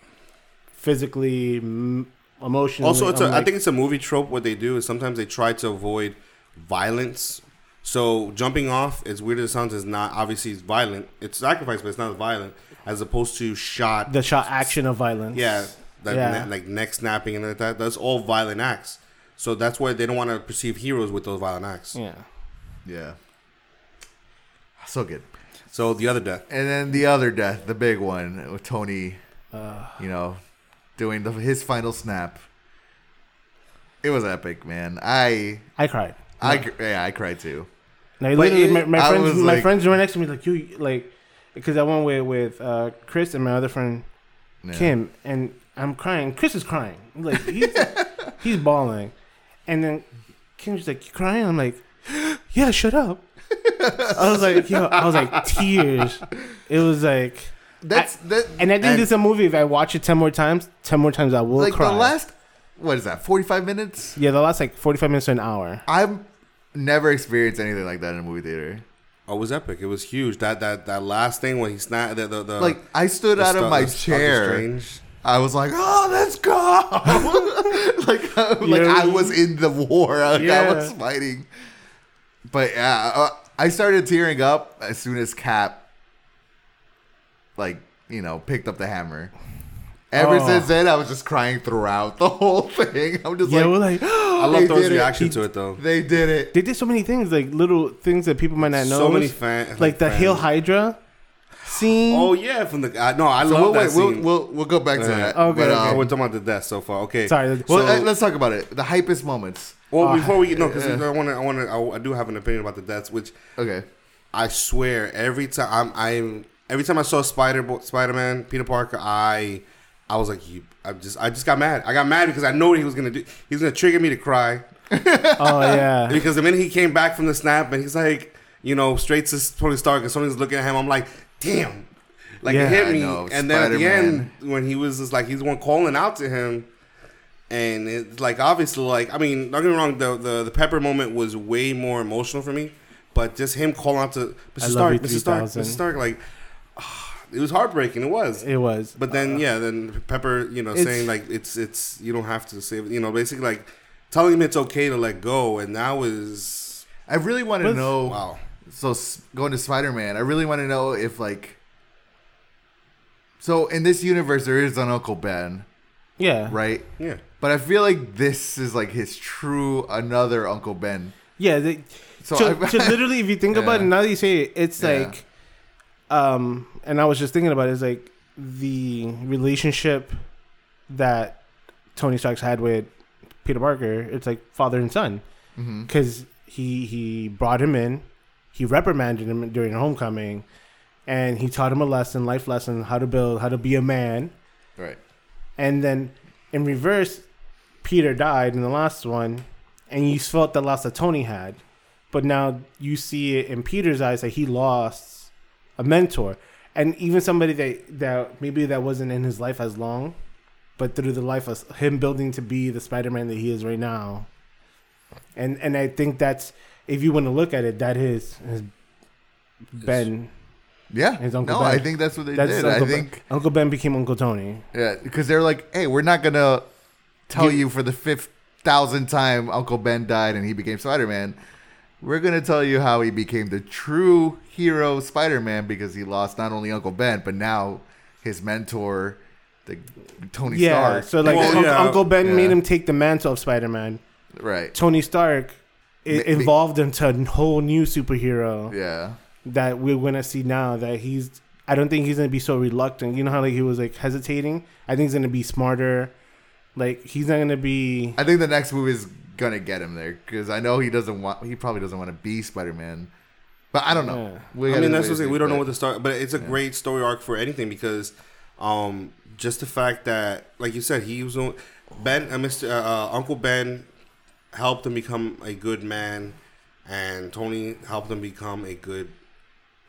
physically m- emotionally Also, it's I'm a, I think it's a movie trope. What they do is sometimes they try to avoid violence. So jumping off, as weird as it sounds, is not obviously it's violent. It's sacrifice, but it's not violent as opposed to shot. the shot action of violence yeah, like, Yeah. ne- like neck snapping and like that. That's all violent acts. So that's why they don't want to perceive heroes with those violent acts. yeah yeah, so good. So the other death. And then the other death, the big one with Tony, uh, you know, doing the, his final snap. It was epic, man. I I cried I cr- yeah, I cried too. Like But literally, it- my, my friends, my like- friends were next to me, like you, like, because I went with with uh, Chris and my other friend Yeah. Kim, and I'm crying. Chris is crying, like he's he's bawling, and then Kim's like, "You crying?" I'm like, "Yeah, shut up." I was like, "Yo," I was like, tears. It was like, That's that, and I think this is a movie. If I watch it ten more times, ten more times I will like cry. the last. What is that? Forty five minutes. yeah, the last like 45 minutes to an hour. I've never experienced anything like that in a movie theater. Oh, it was epic. It was huge. That that that last thing when he snapped the the, the Like I stood the out of my the chair. Strange. I was like, "Oh, let's go!" like, I- like Yeah. I was in the war. Like, I was fighting. But yeah, uh, I started tearing up as soon as Cap, like you know, picked up the hammer. Ever Oh. since then, I was just crying throughout the whole thing. I'm just Yeah, we're like, like, I love it. reaction to it though. they did it. they did so many things, like little things that people might not know. So many fans, like the Hail Hydra scene. Oh yeah, from the uh, no, I So love we'll, that wait, we'll, we'll we'll go back to Yeah. that. Okay, but, okay. um, we're talking about the death so far. Okay, Sorry. well, So- uh, let's talk about it. The hypest moments. Well, Oh, before we no, because yeah. I want to, I want to, I, I do have an opinion about the deaths, which Okay. I swear every time I'm, I'm every time I saw Spider Spider Man Peter Parker, I I was like, you, I just I just got mad. I got mad because I know what he was gonna do. He was gonna trigger me to cry oh yeah. because the minute he came back from the snap and he's like, you know, straight to Tony Stark and Tony's looking at him, I'm like, damn. Like Yeah. it hit me, know, and then at the end when he was just like he's the one calling out to him, and it's like obviously like I mean don't get me wrong the the, the Pepper moment was way more emotional for me, but just him calling out to Mr. Stark, Mr. Stark, Mr. Stark, like it was heartbreaking. It was. It was. But then, yeah, then Pepper, you know, saying like it's it's you don't have to save you know, basically like telling him it's okay to let go, and that was I really want to know. wow. So going to Spider Man, I really want to know if like So in this universe, there is an Uncle Ben, Yeah, right? Yeah. But I feel like this is like his true another Uncle Ben. Yeah. They, So so, I- so literally, if you think about it, now that you say it, it's Yeah. like, um, and I was just thinking about it's like the relationship that Tony Stark's had with Peter Parker. It's like father and son Mm-hmm. because he he brought him in, he reprimanded him during homecoming, and he taught him a lesson, life lesson, how to build, how to be a man. Right. And then in reverse, Peter died in the last one, and you felt the loss that Tony had. But now you see it in Peter's eyes that he lost a mentor. And even somebody that, that maybe that wasn't in his life as long, but through the life of him building to be the Spider Man that he is right now. And and I think that's if you want to look at it, that is has been Yeah. His Uncle no, Ben. I think that's what they that's did. Uncle I Ben. think Uncle Ben became Uncle Tony. yeah, because they're like, hey, we're not gonna tell Give- you for the fifth thousand time Uncle Ben died and he became Spider Man. We're gonna tell you how he became the true hero Spider Man because he lost not only Uncle Ben but now his mentor, the Tony Yeah, Stark. so like Well, yeah. Uncle Ben Yeah. made him take the mantle of Spider Man. right. Tony Stark i- Ma- ma- evolved into a whole new superhero Yeah. that we're gonna see now. That he's, I don't think he's gonna be so reluctant. You know how like he was like hesitating. I think he's gonna be smarter. Like he's not gonna be. I think the next movie is gonna get him there because I know he doesn't want. He probably doesn't want to be Spider Man, but I don't know. Yeah. We I mean, that's wait what and I'm saying. see, We don't know what the start, but it's a great story arc for anything because, um, just the fact that, like you said, he was on- Ben, uh, Mr. Uh, uh, Uncle Ben, helped him become a good man, and Tony helped him become a good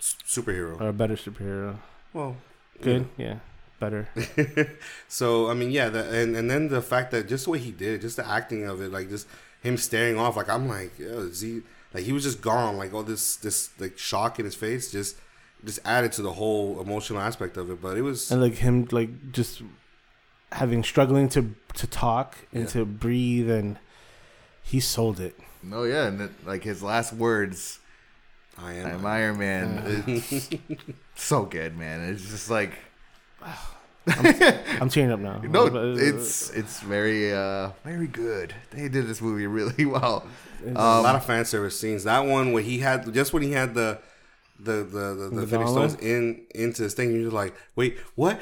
superhero. Or a better superhero. Well, Good, yeah, better. so I mean, yeah, the, and and then the fact that just the way he did, it, just the acting of it, like just him staring off, like I'm like, Yo, is he like he was just gone, like all this this like shock in his face, just just added to the whole emotional aspect of it. But it was and like him like just having struggling to to talk and Yeah. to breathe and he sold it. No, yeah, and it, like his last words, I am. "I'm Iron Man." It's so good, man. It's just like I'm tearing up now. no, it's it's very uh very good. They did this movie really well. a Um, lot of fan service scenes. That one where he had just when he had the the the the, the, The Infinity stones in into this thing, you're just like, wait, what?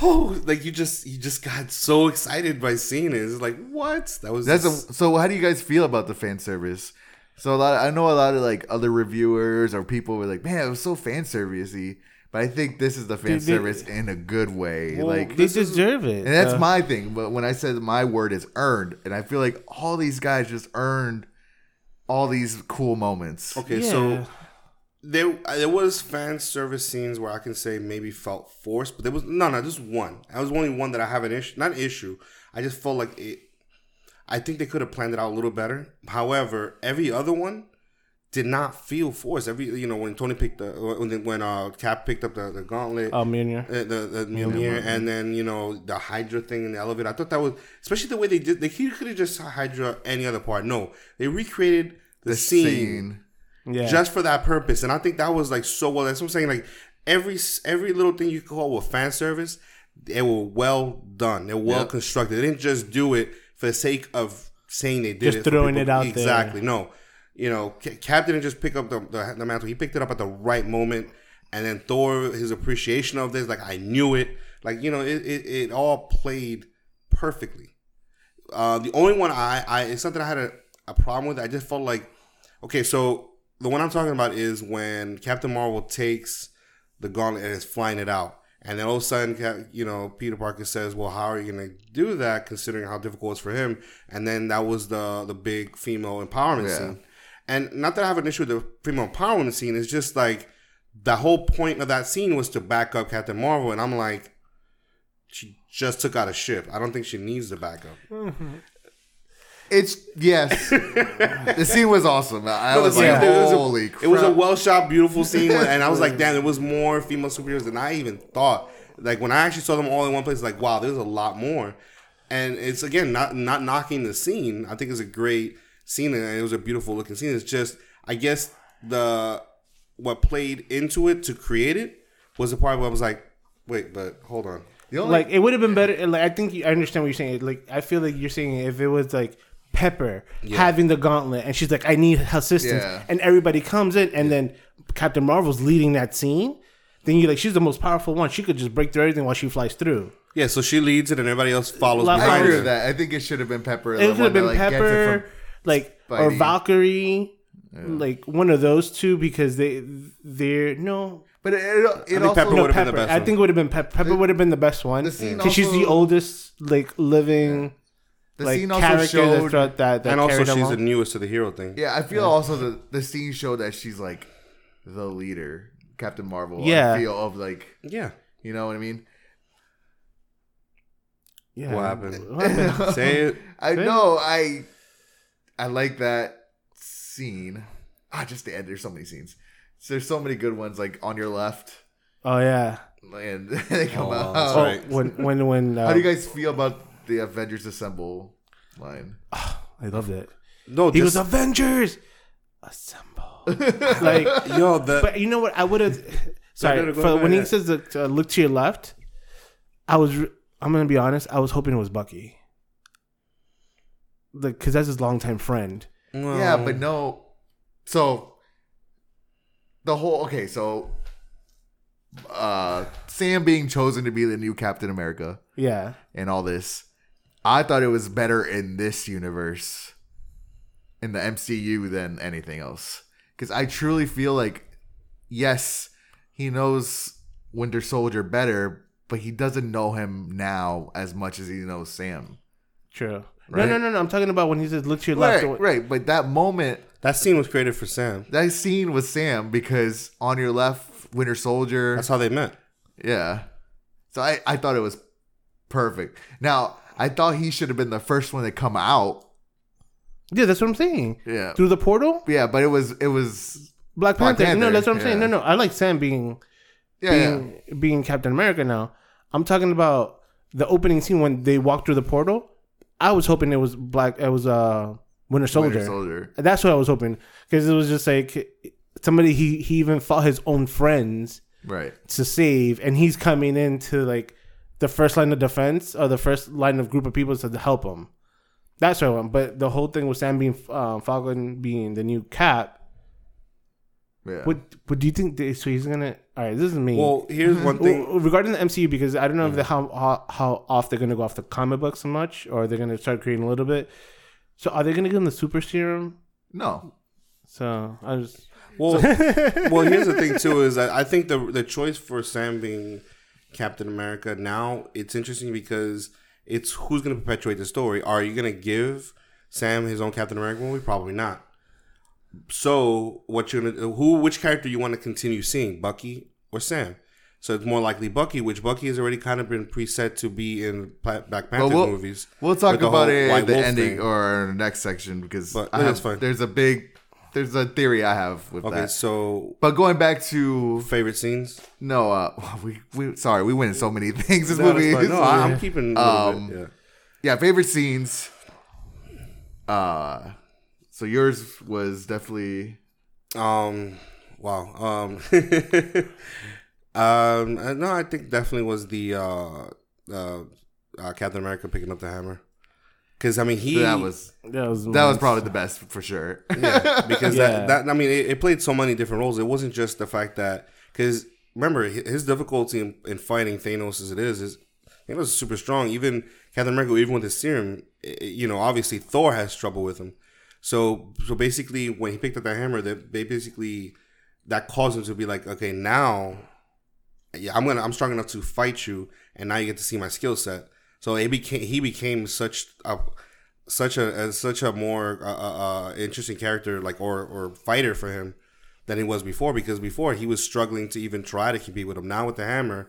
Oh, like you just you just got so excited by seeing it. It's like what? That was That's just- a, so. How do you guys feel about the fan service? So a lot. I know a lot of like other reviewers or people were like, "Man, it was so fan servicey." But I think this is the fan They- they- service in a good way. Well, like, they this is- deserve it. and that's Uh, my thing. But when I said my word is earned, and I feel like all these guys just earned all these cool moments. okay. yeah. So there there was fan service scenes where I can say maybe felt forced, but there was no no just one. That was only one that I have an issue not an issue. I just felt like it. I think they could have planned it out a little better. However, every other one did not feel forced. Every you know when Tony picked the when when uh Cap picked up the, the gauntlet. Oh, Mjolnir. uh, the the Mjolnir, and then you know the Hydra thing in the elevator. I thought that was especially the way they did. They could have just Hydra any other part. No, they recreated the, The scene, scene. Yeah. just for that purpose, and I think that was like so well. That's what I'm saying. Like every every little thing you call with fan service, they were well done. They're well Yep. constructed. They didn't just do it for the sake of saying they did Just it. throwing it out there. exactly. No, you know, Ca- Cap didn't just pick up the, the the mantle. He picked it up at the right moment, and then Thor, his appreciation of this, like I knew it. Like you know, it it, it all played perfectly. Uh, the only one I, I it's something I had a, a problem with. I just felt like, okay, so the one I'm talking about is when Captain Marvel takes the gauntlet and is flying it out, and then all of a sudden, you know, Peter Parker says, "Well, how are you going to do that, considering how difficult it's for him?" And then that was the the big female empowerment Yeah. scene. And not that I have an issue with the female empowerment scene, it's just like the whole point of that scene was to back up Captain Marvel, and I'm like, she just took out a ship. I don't think she needs the backup. Mm-hmm. It's yes. the scene was awesome. I No, was like, scene- it was a- holy crap. It was a well shot, beautiful scene, and I was like, damn, there was more female superheroes than I even thought. Like when I actually saw them all in one place, like wow, there's a lot more. And it's again not not knocking the scene. I think it's a great scene and it was a beautiful looking scene. It's just I guess the what played into it to create it was the part where I was like, Wait, but hold on. The only like it would have been better. Like I think you, I understand what you're saying. Like I feel like you're saying if it was like Pepper having the gauntlet and she's like, I need assistance, Yeah. and everybody comes in, and then Captain Marvel's leading that scene. Then you're like, she's the most powerful one. She could just break through everything while she flies through. Yeah, so she leads it and everybody else follows Like, I behind agree her. with that. I think it should have been Pepper. It one have been that, like, Pepper, from- like or Spidey. Valkyrie, like one of those two because they they're no. but it, it, it think also Pepper No, would've been the Pepper. best I one. think would have been Pepper. Pepper would have been the best one the scene because she's the oldest, like living, the like scene also character that throughout that. that and also she's along. the newest to the hero thing. Yeah, I feel also the the scene showed that she's like the leader, Captain Marvel. Yeah. I feel of like Yeah. you know what I mean. yeah. What happened? What happened? Say it. I know. I I like that scene. Ah, just the end. There's so many scenes. So there's so many good ones. Like on your left, Oh yeah. and they come Oh, out. that's Oh, right. when when when uh, How do you guys feel about the Avengers Assemble line? I loved it. No, He just, was Avengers assemble. like, yo, the but you know what? I would have. Sorry, for, when he yeah. says to, uh, look to your left, I was. re- I'm gonna be honest. I was hoping it was Bucky. Like, cause that's his longtime friend. Yeah, but no. So the whole okay. So uh Sam being chosen to be the new Captain America Yeah. and all this, I thought it was better in this universe, in the MCU than anything else. Because I truly feel like, yes, he knows Winter Soldier better, but he doesn't know him now as much as he knows Sam. True. Right? No, no, no, no. I'm talking about when he says look to your left. Right, right. But that moment, that scene was created for Sam. that scene was Sam, because on your left, Winter Soldier. That's how they met. Yeah. So I, I thought it was perfect. Now, I thought he should have been the first one to come out. Yeah, that's what I'm saying. Yeah. Through the portal, Yeah, but it was it was Black Black Panther. No, that's what I'm saying. No, no. I like Sam being yeah, yeah. being being Captain America now. I'm talking about the opening scene when they walk through the portal. I was hoping it was black. It was uh Winter Soldier. Winter Soldier. That's what I was hoping because it was just like somebody he he even fought his own friends Right. to save, and he's coming into like the first line of defense or the first line of group of people to help him. That's what I want. But the whole thing with Sam being um, Falcon being the new Cap. Yeah. What what do you think? They, so he's gonna. All right, this is me. Well, here's one thing. Well, regarding the MCU, because I don't know the, how, how how off they're gonna go off the comic books so much, or they're gonna start creating a little bit. So are they gonna give him the super serum? no. So I was Well, well, here's the thing too is that I think the the choice for Sam being Captain America now it's interesting because it's who's to perpetuate the story. Are you to give Sam his own Captain America movie? Probably not. So what you're gonna who which character you want to continue seeing, Bucky or Sam? So it's more likely Bucky, which Bucky has already kind of been preset to be in Black Panther we'll- movies. We'll talk about it at the Wolf ending thing. or next section because But have- fine. there's a big there's a theory I have with Okay, that. so But going back to favorite scenes. no, uh, we we sorry we went in so many things. This No, movie, no, I, I'm keeping a Um, bit. Yeah. yeah, favorite scenes. Uh, so yours was definitely Um. Wow. Um. um. uh, No, I think definitely was the uh, uh, uh Captain America picking up the hammer. Because I mean, he that was that was that was probably the best for sure. yeah, because Yeah. that that I mean, it, it played so many different roles. It wasn't just the fact that because remember his difficulty in, in fighting Thanos as it is is Thanos is super strong. Even Captain America, even with his serum, i- i- you know, obviously Thor has trouble with him. So so basically, when he picked up that hammer, that they basically that caused him to be like, okay, now, yeah, I'm gonna I'm strong enough to fight you, and now you get to see my skill set. So it became he became such a such a such a more uh, uh, uh, interesting character, like or or fighter for him than he was before. Because before he was struggling to even try to compete with him. Now with the hammer,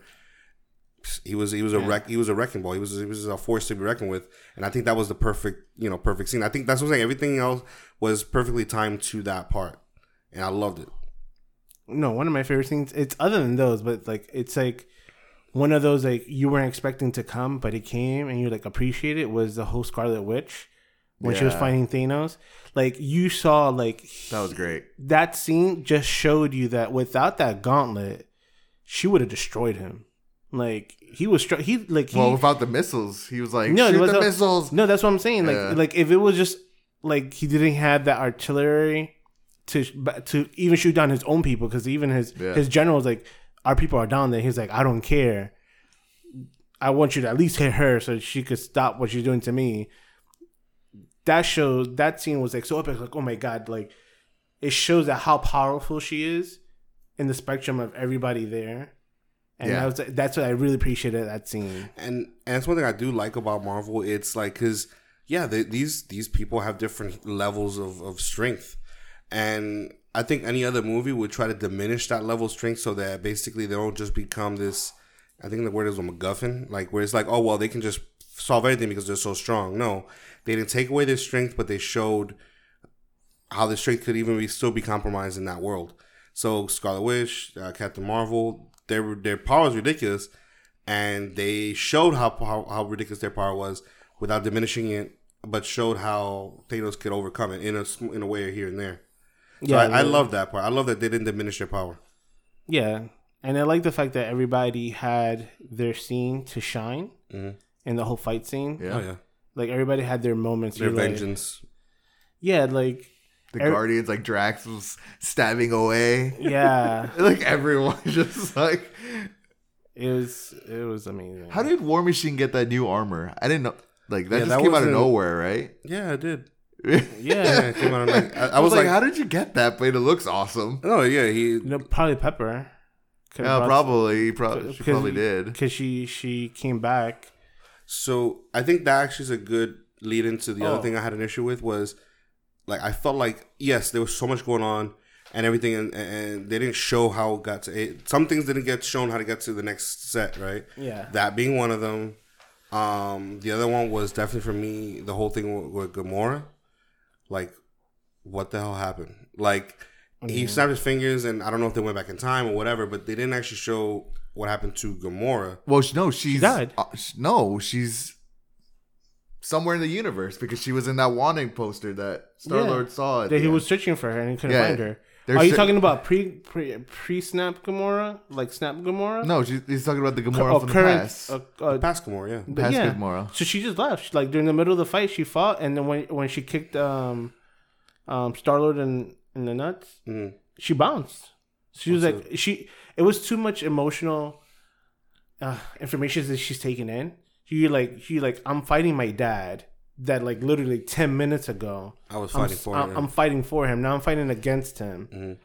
he was he was a wreck he was a wrecking ball. He was he was a force to be reckoned with. And I think that was the perfect you know perfect scene. I think that's what I'm saying. Everything else was perfectly timed to that part, and I loved it. no one of my favorite scenes. It's other than those, but like it's like one of those like you weren't expecting to come, but it came and you like appreciate it. Was the whole Scarlet Witch when she was fighting Thanos? Like you saw like that was great. that scene just showed you that without that gauntlet, she would have destroyed him. Like he was str- he like he well, without the missiles, he was like, No, shoot was the missiles. no, that's what I'm saying. Like Yeah. like if it was just like he didn't have that artillery to to even shoot down his own people because even his Yeah. his general was like our people are down there. He's like I don't care. I want you to at least hit her so she could stop what she's doing to me. That shows that scene was like so epic. Like oh my god, like it shows that how powerful she is in the spectrum of everybody there. And Yeah. that was, that's what I really appreciated that scene. and and that's one thing I do like about Marvel. It's like because yeah, they, these these people have different levels of, of strength, and I think any other movie would try to diminish that level of strength so that basically they don't just become this. I think the word is a MacGuffin, like where it's like, oh well, they can just solve anything because they're so strong. No, they didn't take away their strength, but they showed how the strength could even be still be compromised in that world. So Scarlet Witch, uh, Captain Marvel, their their power is ridiculous, and they showed how, how how ridiculous their power was without diminishing it, but showed how Thanos could overcome it in a in a way here and there. So Yeah, I, I love that part. I love that they didn't diminish their power. Yeah, and I like the fact that everybody had their scene to shine Mhm. in the whole fight scene. Yeah. Oh yeah, Like everybody had their moments. their You're like- vengeance. yeah, like The Every- Guardians, like Drax was stabbing away. yeah, like everyone just like it was it was amazing. how did War Machine get that new armor? I didn't know like that Yeah, just that came out of wasn't- nowhere, right? Yeah, I did. yeah. yeah, Yeah, it came out of, like, I, I I was like, how did you get that? But it looks awesome. no, yeah, he. you know, probably Pepper. Yeah, oh, probably. Probably she Because- probably did. because she she came back. So I think that actually is a good lead into the Oh. other thing I had an issue with was like I felt like yes there was so much going on and everything and, and they didn't show how it got to it. Some things didn't get shown how to get to the next set right. Yeah, That being one of them. Um, the other one was definitely for me the whole thing with, with Gamora. Like, what the hell happened? Like, he snapped his fingers, and I don't know if they went back in time or whatever, but they didn't actually show what happened to Gamora. Well, no, she's died. uh, no, she's somewhere in the universe because she was in that wanting poster that Star Lord saw. At that he end. was searching for her and he couldn't Yeah. find her. They're Are you si- talking about pre pre pre snap Gamora, like snap Gamora? No, she, he's talking about the Gamora oh, from the current. past. Uh, uh, Past Gamora, yeah. But Past yeah. Gamora. So she just left. Like during the middle of the fight, she fought, and then when when she kicked um, um, Star Lord in in the nuts, Mhm. she bounced. She was Also- like she. It was too much emotional uh, information that she's taking in. She like she like I'm fighting my dad. That like literally ten minutes ago, I was I'm, fighting for I'm, him. I'm fighting for him. Now I'm fighting against him. Mhm.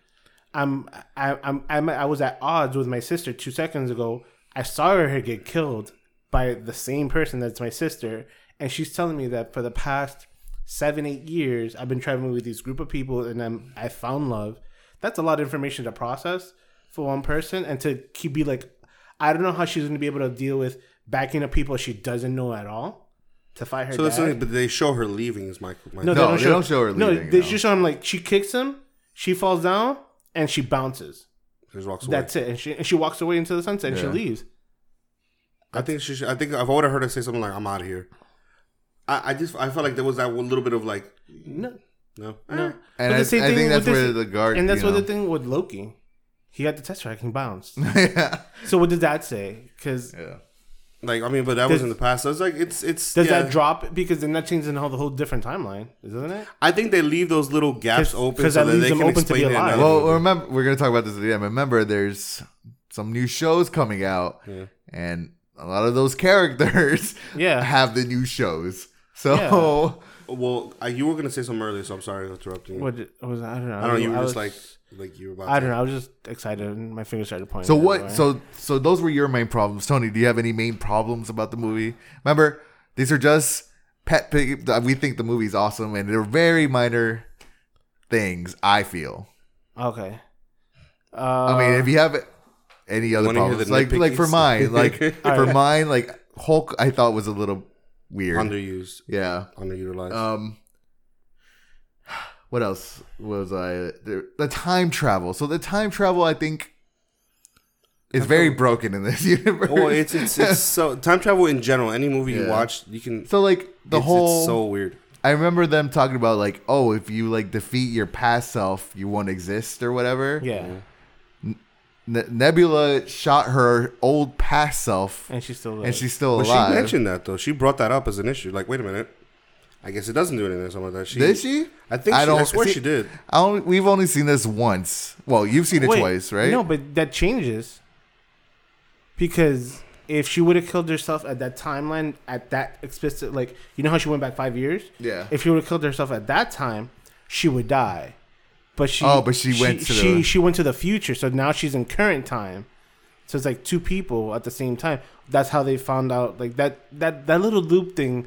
I'm I, I'm I'm I was at odds with my sister two seconds ago. I saw her get killed by the same person that's my sister, and she's telling me that for the past seven eight years I've been traveling with this group of people, and I'm I found love. That's a lot of information to process for one person, and to keep be like, I don't know how she's going to be able to deal with backing up people she doesn't know at all to fight her. So that's dad. something, but they show her leaving. Is my, my No, No, they don't show her leaving. No, they no. just show him like she kicks him, she falls down, and she bounces. just walks away. That's it, and she and she walks away into the sunset and she Yeah. leaves. I think she. Should, I think if I would have heard her say something like, "I'm out of here," I, I just I felt like there was that little bit of like, No, no, no. Eh. And But I, the same I thing think that's with where this- the guard. and that's you what the thing with Loki. He got the Tesseract and bounced. yeah. so what did that say? Because Yeah. Like I mean, but that was in the past. So it's like it's it's. does yeah. that drop? Because then that changes the whole, the whole different timeline, doesn't it? I think they leave those little gaps 'Cause- open 'cause so that that leaves they them can open to be explain it. alive. Well, movie. remember we're gonna talk about this again. Remember, there's some new shows coming out, Yeah. and a lot of those characters Yeah. have the new shows. So well, I, you were gonna say something earlier, so I'm sorry for interrupting. you. What did- was I don't know. I don't know. You were I just was- like like you were about. I don't know. I was just excited, and my fingers started pointing. So what? everywhere. So so those were your main problems, Tony. Do you have any main problems about the movie? Remember, these are just pet pick. We think the movie's awesome, and they're very minor things. I feel. okay. Uh, I mean, if you have any other problems, like like for nitpickies? mine, like for Alright. mine, like Hulk, I thought was a little weird. underused, yeah. underutilized. Um. What else was I? The, the time travel. So the time travel, I think, is very broken in this universe. well, it's, it's it's so time travel in general. Any movie you watch, you can. so like the it's, whole. It's so weird. I remember them talking about like, oh, if you like defeat your past self, you won't exist or whatever. yeah. Ne- Nebula shot her old past self, and she's still alive. and she's still But alive. she mentioned that though. She brought that up as an issue. Like, wait a minute. I guess it doesn't do anything or something like that. She, Did she? I think I she, I don't- swear see- she did. I don't, we've only seen this once. Well, you've seen it Wait, twice, right? No, but that changes because if she would have killed herself at that timeline, at that explicit, like you know how she went back five years. Yeah. If she would have killed herself at that time, she would die. But she. Oh, but she went to she the- she went to the future, so now she's in current time. So it's like two people at the same time. That's how they found out. Like that that that little loop thing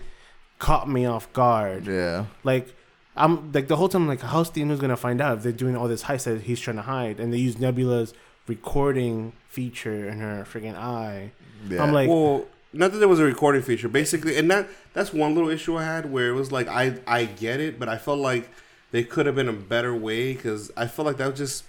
caught me off guard. Yeah. Like I'm like the whole time like how's Thanos gonna find out if they're doing all this heist that he's trying to hide and they use Nebula's recording feature in her freaking eye. Yeah. I'm like Well, not that there was a recording feature, basically, and that that's one little issue I had where it was like I I get it, but I felt like they could have been a better way because I feel like that was just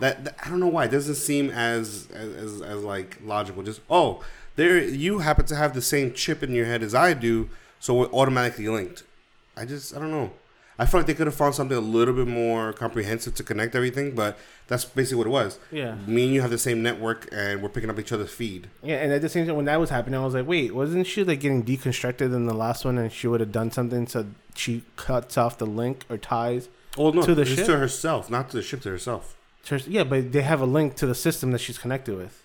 that, that- I don't know why it doesn't seem as as as, as like logical. Just oh, there you happen to have the same chip in your head as I do, so we're automatically linked. I just I don't know. I feel like they could have found something a little bit more comprehensive to connect everything, but that's basically what it was. Yeah. Me and you have the same network, and we're picking up each other's feed. yeah, and at the same time when that was happening, I was like, wait, wasn't she like getting deconstructed in the last one and she would have done something so she cuts off the link or ties? Well, no, To the ship? to herself, not to the ship to herself. Yeah, but they have a link to the system that she's connected with.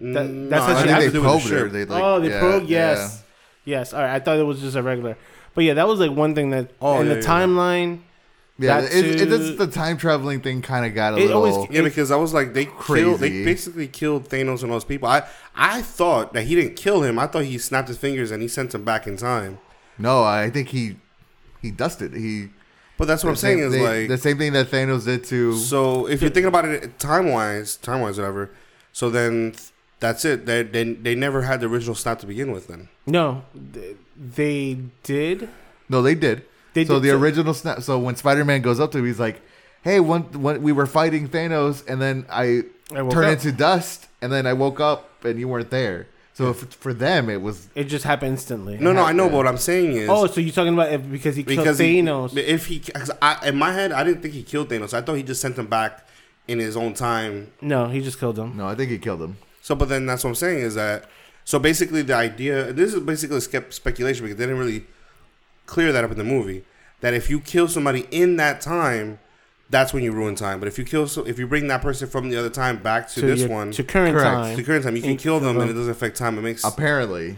That- Mm, that's no, how she it think has they to do with the probed her. They, like, oh, they yeah, pro yeah. yes, yes. All right, I thought it was just a regular, but yeah, that was like one thing that Oh, in yeah, the yeah. timeline. Yeah, That it, it, too- it's the time traveling thing kind of got a It little. always- Yeah, because I was like, they killed. They basically killed Thanos and those people. I I thought that he didn't kill him. I thought he snapped his fingers and he sent him back in time. no, I think he he dusted. He. But that's what I'm saying same- is they- like. the same thing that Thanos did to. So if you're thinking about it time wise, time wise, whatever. So then that's it. They, they they never had the original snap to begin with. Then No, th- they did. no, they did. They so did- the so- original snap. So when Spider Man goes up to him, he's like, "Hey, one, one we were fighting Thanos, and then I, I turned up. into dust, and then I woke up, and you weren't there." So for, for them, it was It just happened instantly. no, no, I know. But what I'm saying is, Oh, so you're talking about if, because he killed because he- Thanos? if he, cause I, in my head, I didn't think he killed Thanos. I thought he just sent him back in his own time no, he just killed him. no. I think he killed him. So, but then that's what I'm saying is that so basically the idea this is basically skep- speculation because they didn't really clear that up in the movie that if you kill somebody in that time, that's when you ruin time. But if you kill so if you bring that person from the other time back to, this your- one to to current Correct. time. To current time, you can kill them and it doesn't affect time. It makes Apparently,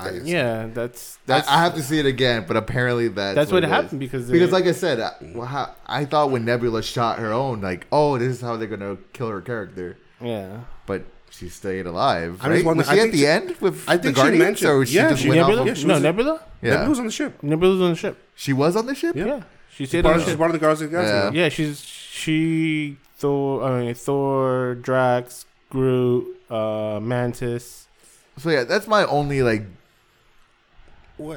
I, Yeah, that's I, that's I have to see it again, but apparently that's that's what it is. happened because Because, like I said, I, well, how, I thought when Nebula shot her own, like, oh, this is how they're gonna kill her character, yeah. but she stayed alive. I'm Right? just wondering- was she I at the she- end with I the think she Guardians, mentioned- or she yeah, just she- went Nebula? off? Yeah, Of, she no, was- Nebula. yeah, Nebula was on the ship. Nebula's on the ship. she was on the ship. Yeah. Yeah, she She's stayed part, on of, the she's ship. part of the Guardians of the Galaxy. Yeah. Yeah, she's she Thor. I mean Thor, Drax, Groot, uh, Mantis. So yeah, that's my only like.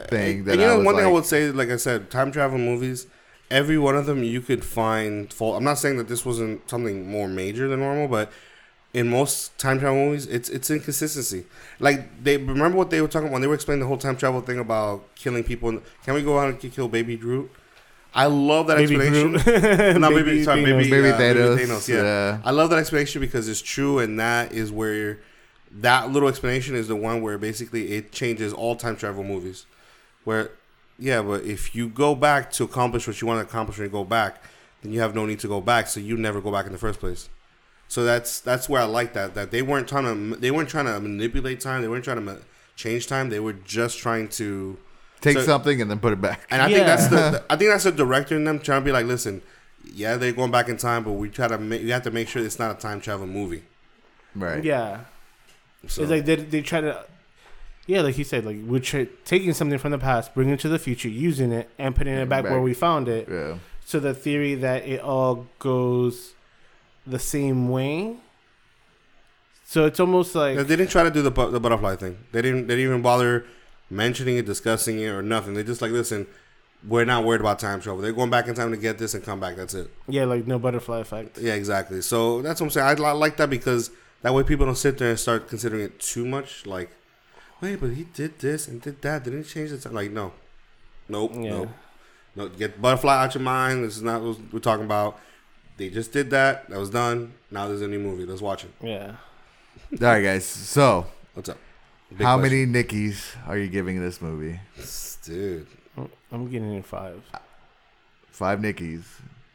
Thing and, that and you I know, was one thing I would say, like I said, time travel movies, every one of them you could find fault. I'm not saying that this wasn't something more major than normal, but in most time travel movies, it's it's inconsistency. Like they remember what they were talking about when they were explaining the whole time travel thing about killing people. Can we go out and kill Baby Groot? I love that Baby explanation. Groot. no, baby, sorry, Thanos. baby, Baby uh, Thanos, yeah. yeah. I love that explanation because it's true, and that is where that little explanation is the one where basically it changes all time travel movies. Where, yeah, but if you go back to accomplish what you want to accomplish when you go back, then you have no need to go back, so you never go back in the first place. So that's that's where I like that that they weren't trying to they weren't trying to manipulate time, they weren't trying to ma- change time, they were just trying to Take So- something and then put it back. and I think that's Yeah. the I think that's the director in them trying to be like, listen, yeah, they're going back in time, but we try to make you have to make sure it's not a time travel movie. Right. Yeah, So it's like they they try to. Yeah, like he said, like we're tra- taking something from the past, bringing it to the future, using it, and putting it back, Back. where we found it. Yeah. So the theory that it all goes the same way. So it's almost like they didn't try to do the bu- the butterfly thing. They didn't they didn't even bother mentioning it, discussing it, or nothing. They just like, listen, we're not worried about time travel. They're going back in time to get this and come back. That's it. yeah, like no butterfly effect. Yeah, exactly. So that's what I'm saying. I, li- like that because that way people don't sit there and start considering it too much. Like, wait, but he did this and did that. Didn't he change the time? Like, no, nope, Yeah. nope. No, get butterfly out your mind. This is not what we're talking about. They just did that. That was done. Now there's a new movie. Let's watch it. Yeah. All right, guys. So, What's up? Big how question. many Nickies are you giving this movie? Dude, I'm getting in five. Five Nickies.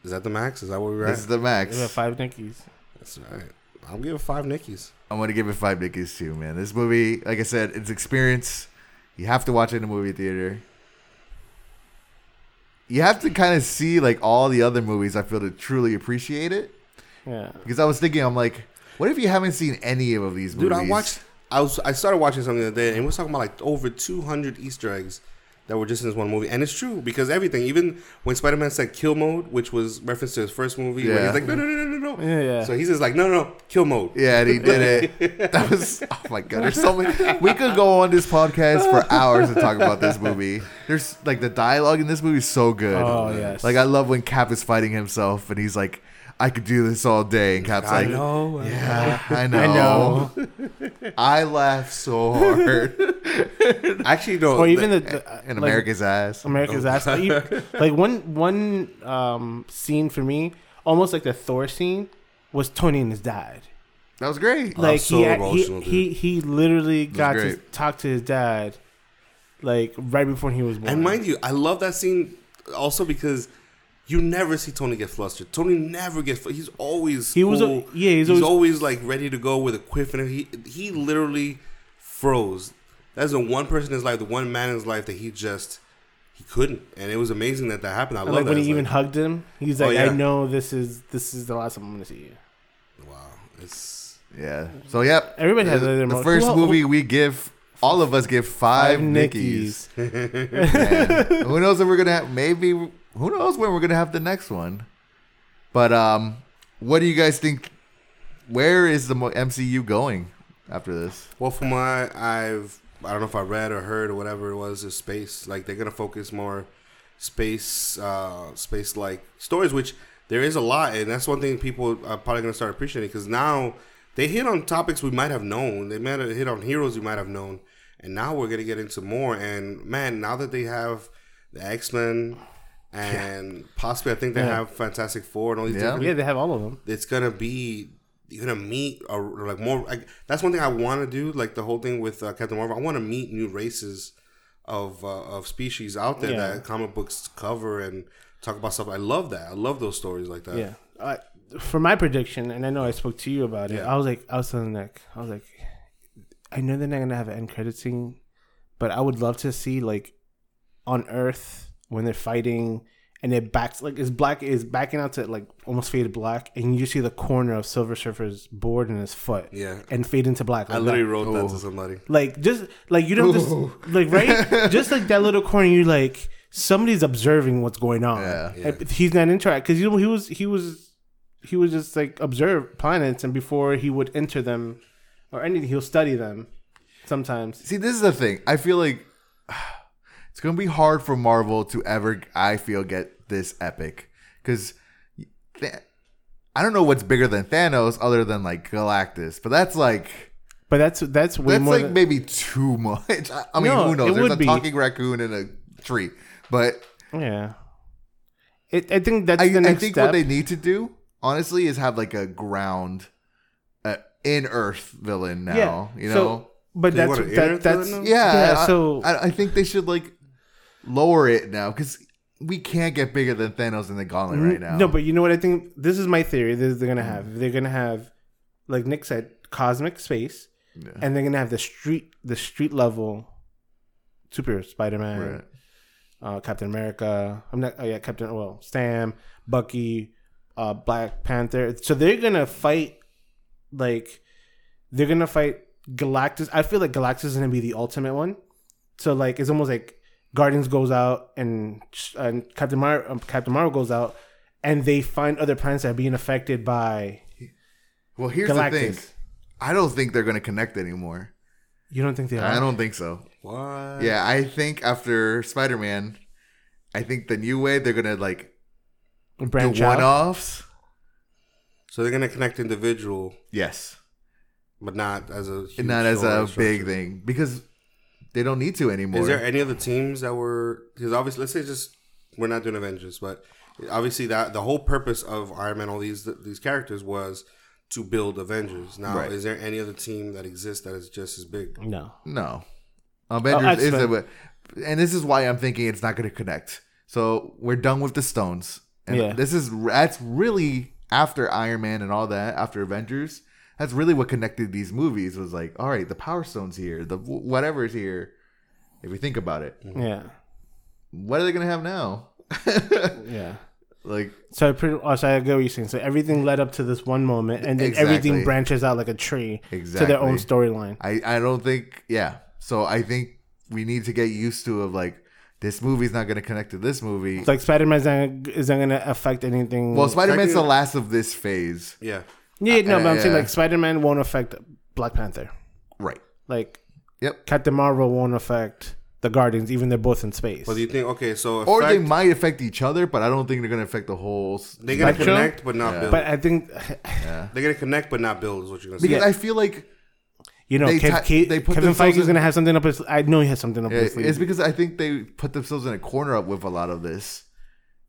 is that the max? Is that what we're at? This is the max. We five Nickies. That's all right. I'm giving five Nickies. I'm gonna give it five Nickies too, man. This movie, like I said, it's experience. You have to watch it in a movie theater. You have to kind of see like all the other movies. I feel to truly appreciate it Yeah. because I was thinking, I'm like, what if you haven't seen any of these movies? Dude. I watched. I was. I started watching something the other day, and we're talking about like over 200 Easter eggs that were just in this one movie, and it's true because everything, even when Spider Man said "kill mode," which was reference to his first movie, where Yeah. he's like, "No, no, no, no, no, no." Yeah, yeah. So he's just like, "No, no, no, kill mode." Yeah, and he did it. That was oh my god. There's so many. We could go on this podcast for hours and talk about this movie. There's like the dialogue in this movie is so good. Oh, yes. Like I love when Cap is fighting himself and he's like, "I could do this all day," and Cap's I like, know. "Yeah, I know." I know. I laugh so hard Actually, no. Or even the- the, the in like, America's ass. America's ass. Like, one one um, scene for me, almost like the Thor scene, was Tony and his dad. That was great. Oh, Like so he, emotional, he, he he literally got to talk to his dad, like right before he was born. and mind you, I love that scene also because you never see Tony get flustered. Tony never gets. fl- He's always He was a- cool. yeah, he's He's, always- always, like ready to go with a quiff, and he he literally froze. That's the one person in his life, the one man in his life that he just he couldn't, and it was amazing that that happened. I And, love like that. when he It's even like, hugged him, he's like, Oh, like, yeah. "I know this is this is the last time I'm gonna see you." wow, it's Yeah. So yep. Everybody has the, their the first who- movie we give. All of us give five, Nickies. Man, who knows if we're gonna have maybe who knows when we're gonna have the next one but um what do you guys think where is the mcu going after this well from what I've I don't know if I read or heard or whatever it was is space. Like they're gonna focus more space uh space like stories, which there is a lot, and that's one thing people are probably gonna start appreciating because now they hit on topics we might have known. They might have hit on heroes we might have known, and now we're gonna get into more. And man, now that they have the X Men. And possibly, I think they Yeah. have Fantastic Four and all these Yeah. different Yeah, they have all of them. it's gonna be you're gonna meet or like more like that's one thing I want to do like the whole thing with uh, Captain Marvel I want to meet new races of uh, of species out there Yeah. that comic books cover and talk about stuff I love that I love those stories like that Yeah. Uh, for my prediction, and I know I spoke to you about it. Yeah. I was like, I was telling Nick, I was like, I know they're not gonna have an end credit scene, but I would love to see like on Earth when they're fighting and it backs like is black is backing out to like almost faded black, and you see the corner of Silver Surfer's board and his foot, Yeah. and fade into black. I literally that. wrote that Oh. to somebody like just like you don't just like right, just like that little corner. You like somebody's observing what's going on. Yeah. Yeah. He's not interact because you know he was he was he would just like observe planets and before he would enter them or anything he'll study them sometimes. see this is the thing i feel like it's gonna be hard for marvel to ever i feel get this epic because i don't know what's bigger than thanos other than like galactus but that's like But that's that's way That's more. like than, maybe too much. I, I mean, No, who knows? There's a be. talking raccoon in a tree, but yeah. It, I think that's I, the I next think step. what they need to do, honestly, is have like a ground, uh, in Earth villain now. yeah, You so- know, but that's want an that, that's yeah. yeah. I- so I, I think they should like lower it now because we can't get bigger than Thanos in the Gauntlet right now. No, but you know what I think? This is my theory. This they're gonna have. They're gonna have, like Nick said, cosmic space, Yeah. and they're gonna have the street, the street level, super Spider Man, Right. uh, Captain America. I'm not. Oh yeah, Captain. Well, Sam, Bucky, uh, Black Panther. So they're gonna fight, like, they're gonna fight Galactus. I feel like Galactus is gonna be the ultimate one. So like, it's almost like Guardians goes out and and Captain Mar um, Captain Marvel goes out, and they find other planets that are being affected by Well, here's the thing. I don't think they're gonna connect anymore. You don't think they are? I don't think so. what Yeah, I think after Spider Man, I think the new way they're gonna like branch do one offs. so they're gonna connect individual Yes, but not as a huge not as a big thing because they don't need to anymore. Is there any other teams that were because obviously let's say just we're not doing Avengers, but Obviously, that the whole purpose of Iron Man, all these these characters was to build Avengers. Now, Right. is there any other team that exists that is just as big? No. No, Avengers is X-Men. a, and this is why I'm thinking it's not going to connect. So we're done with the stones, and Yeah. this is that's really after Iron Man and all that after Avengers. That's really what connected these movies was like, all right, the Power Stone's here, the whatever's here. If we think about it, mm-hmm. Yeah. what are they going to have now? Yeah. like So I pretty. Oh, so I get what you're saying. So everything led up to this one moment, and then everything branches out like a tree to Exactly. their own storyline. I I don't think yeah. So I think we need to get used to of like this movie's not going to connect to this movie. It's like Spider Man's not isn't gonna affect anything. well, Spider Man's the last of this phase, Yeah, yeah, no, but I'm saying like Spider Man won't affect Black Panther. right? Like Yep. Captain Marvel won't affect the Guardians, even they're both in space. but do you think okay? So Or they might affect each other, but I don't think they're going to affect the whole. s- they're gonna Spectrum? connect but not Yeah. build. but I think they're gonna connect but not build. Is what you're gonna say. Because Yeah. I feel like you know They Kev, ti- Ke- they put Kevin themselves Feige's in- gonna have something up his. I know he has something up his sleeve. it's because I think they put themselves in a corner up with a lot of this.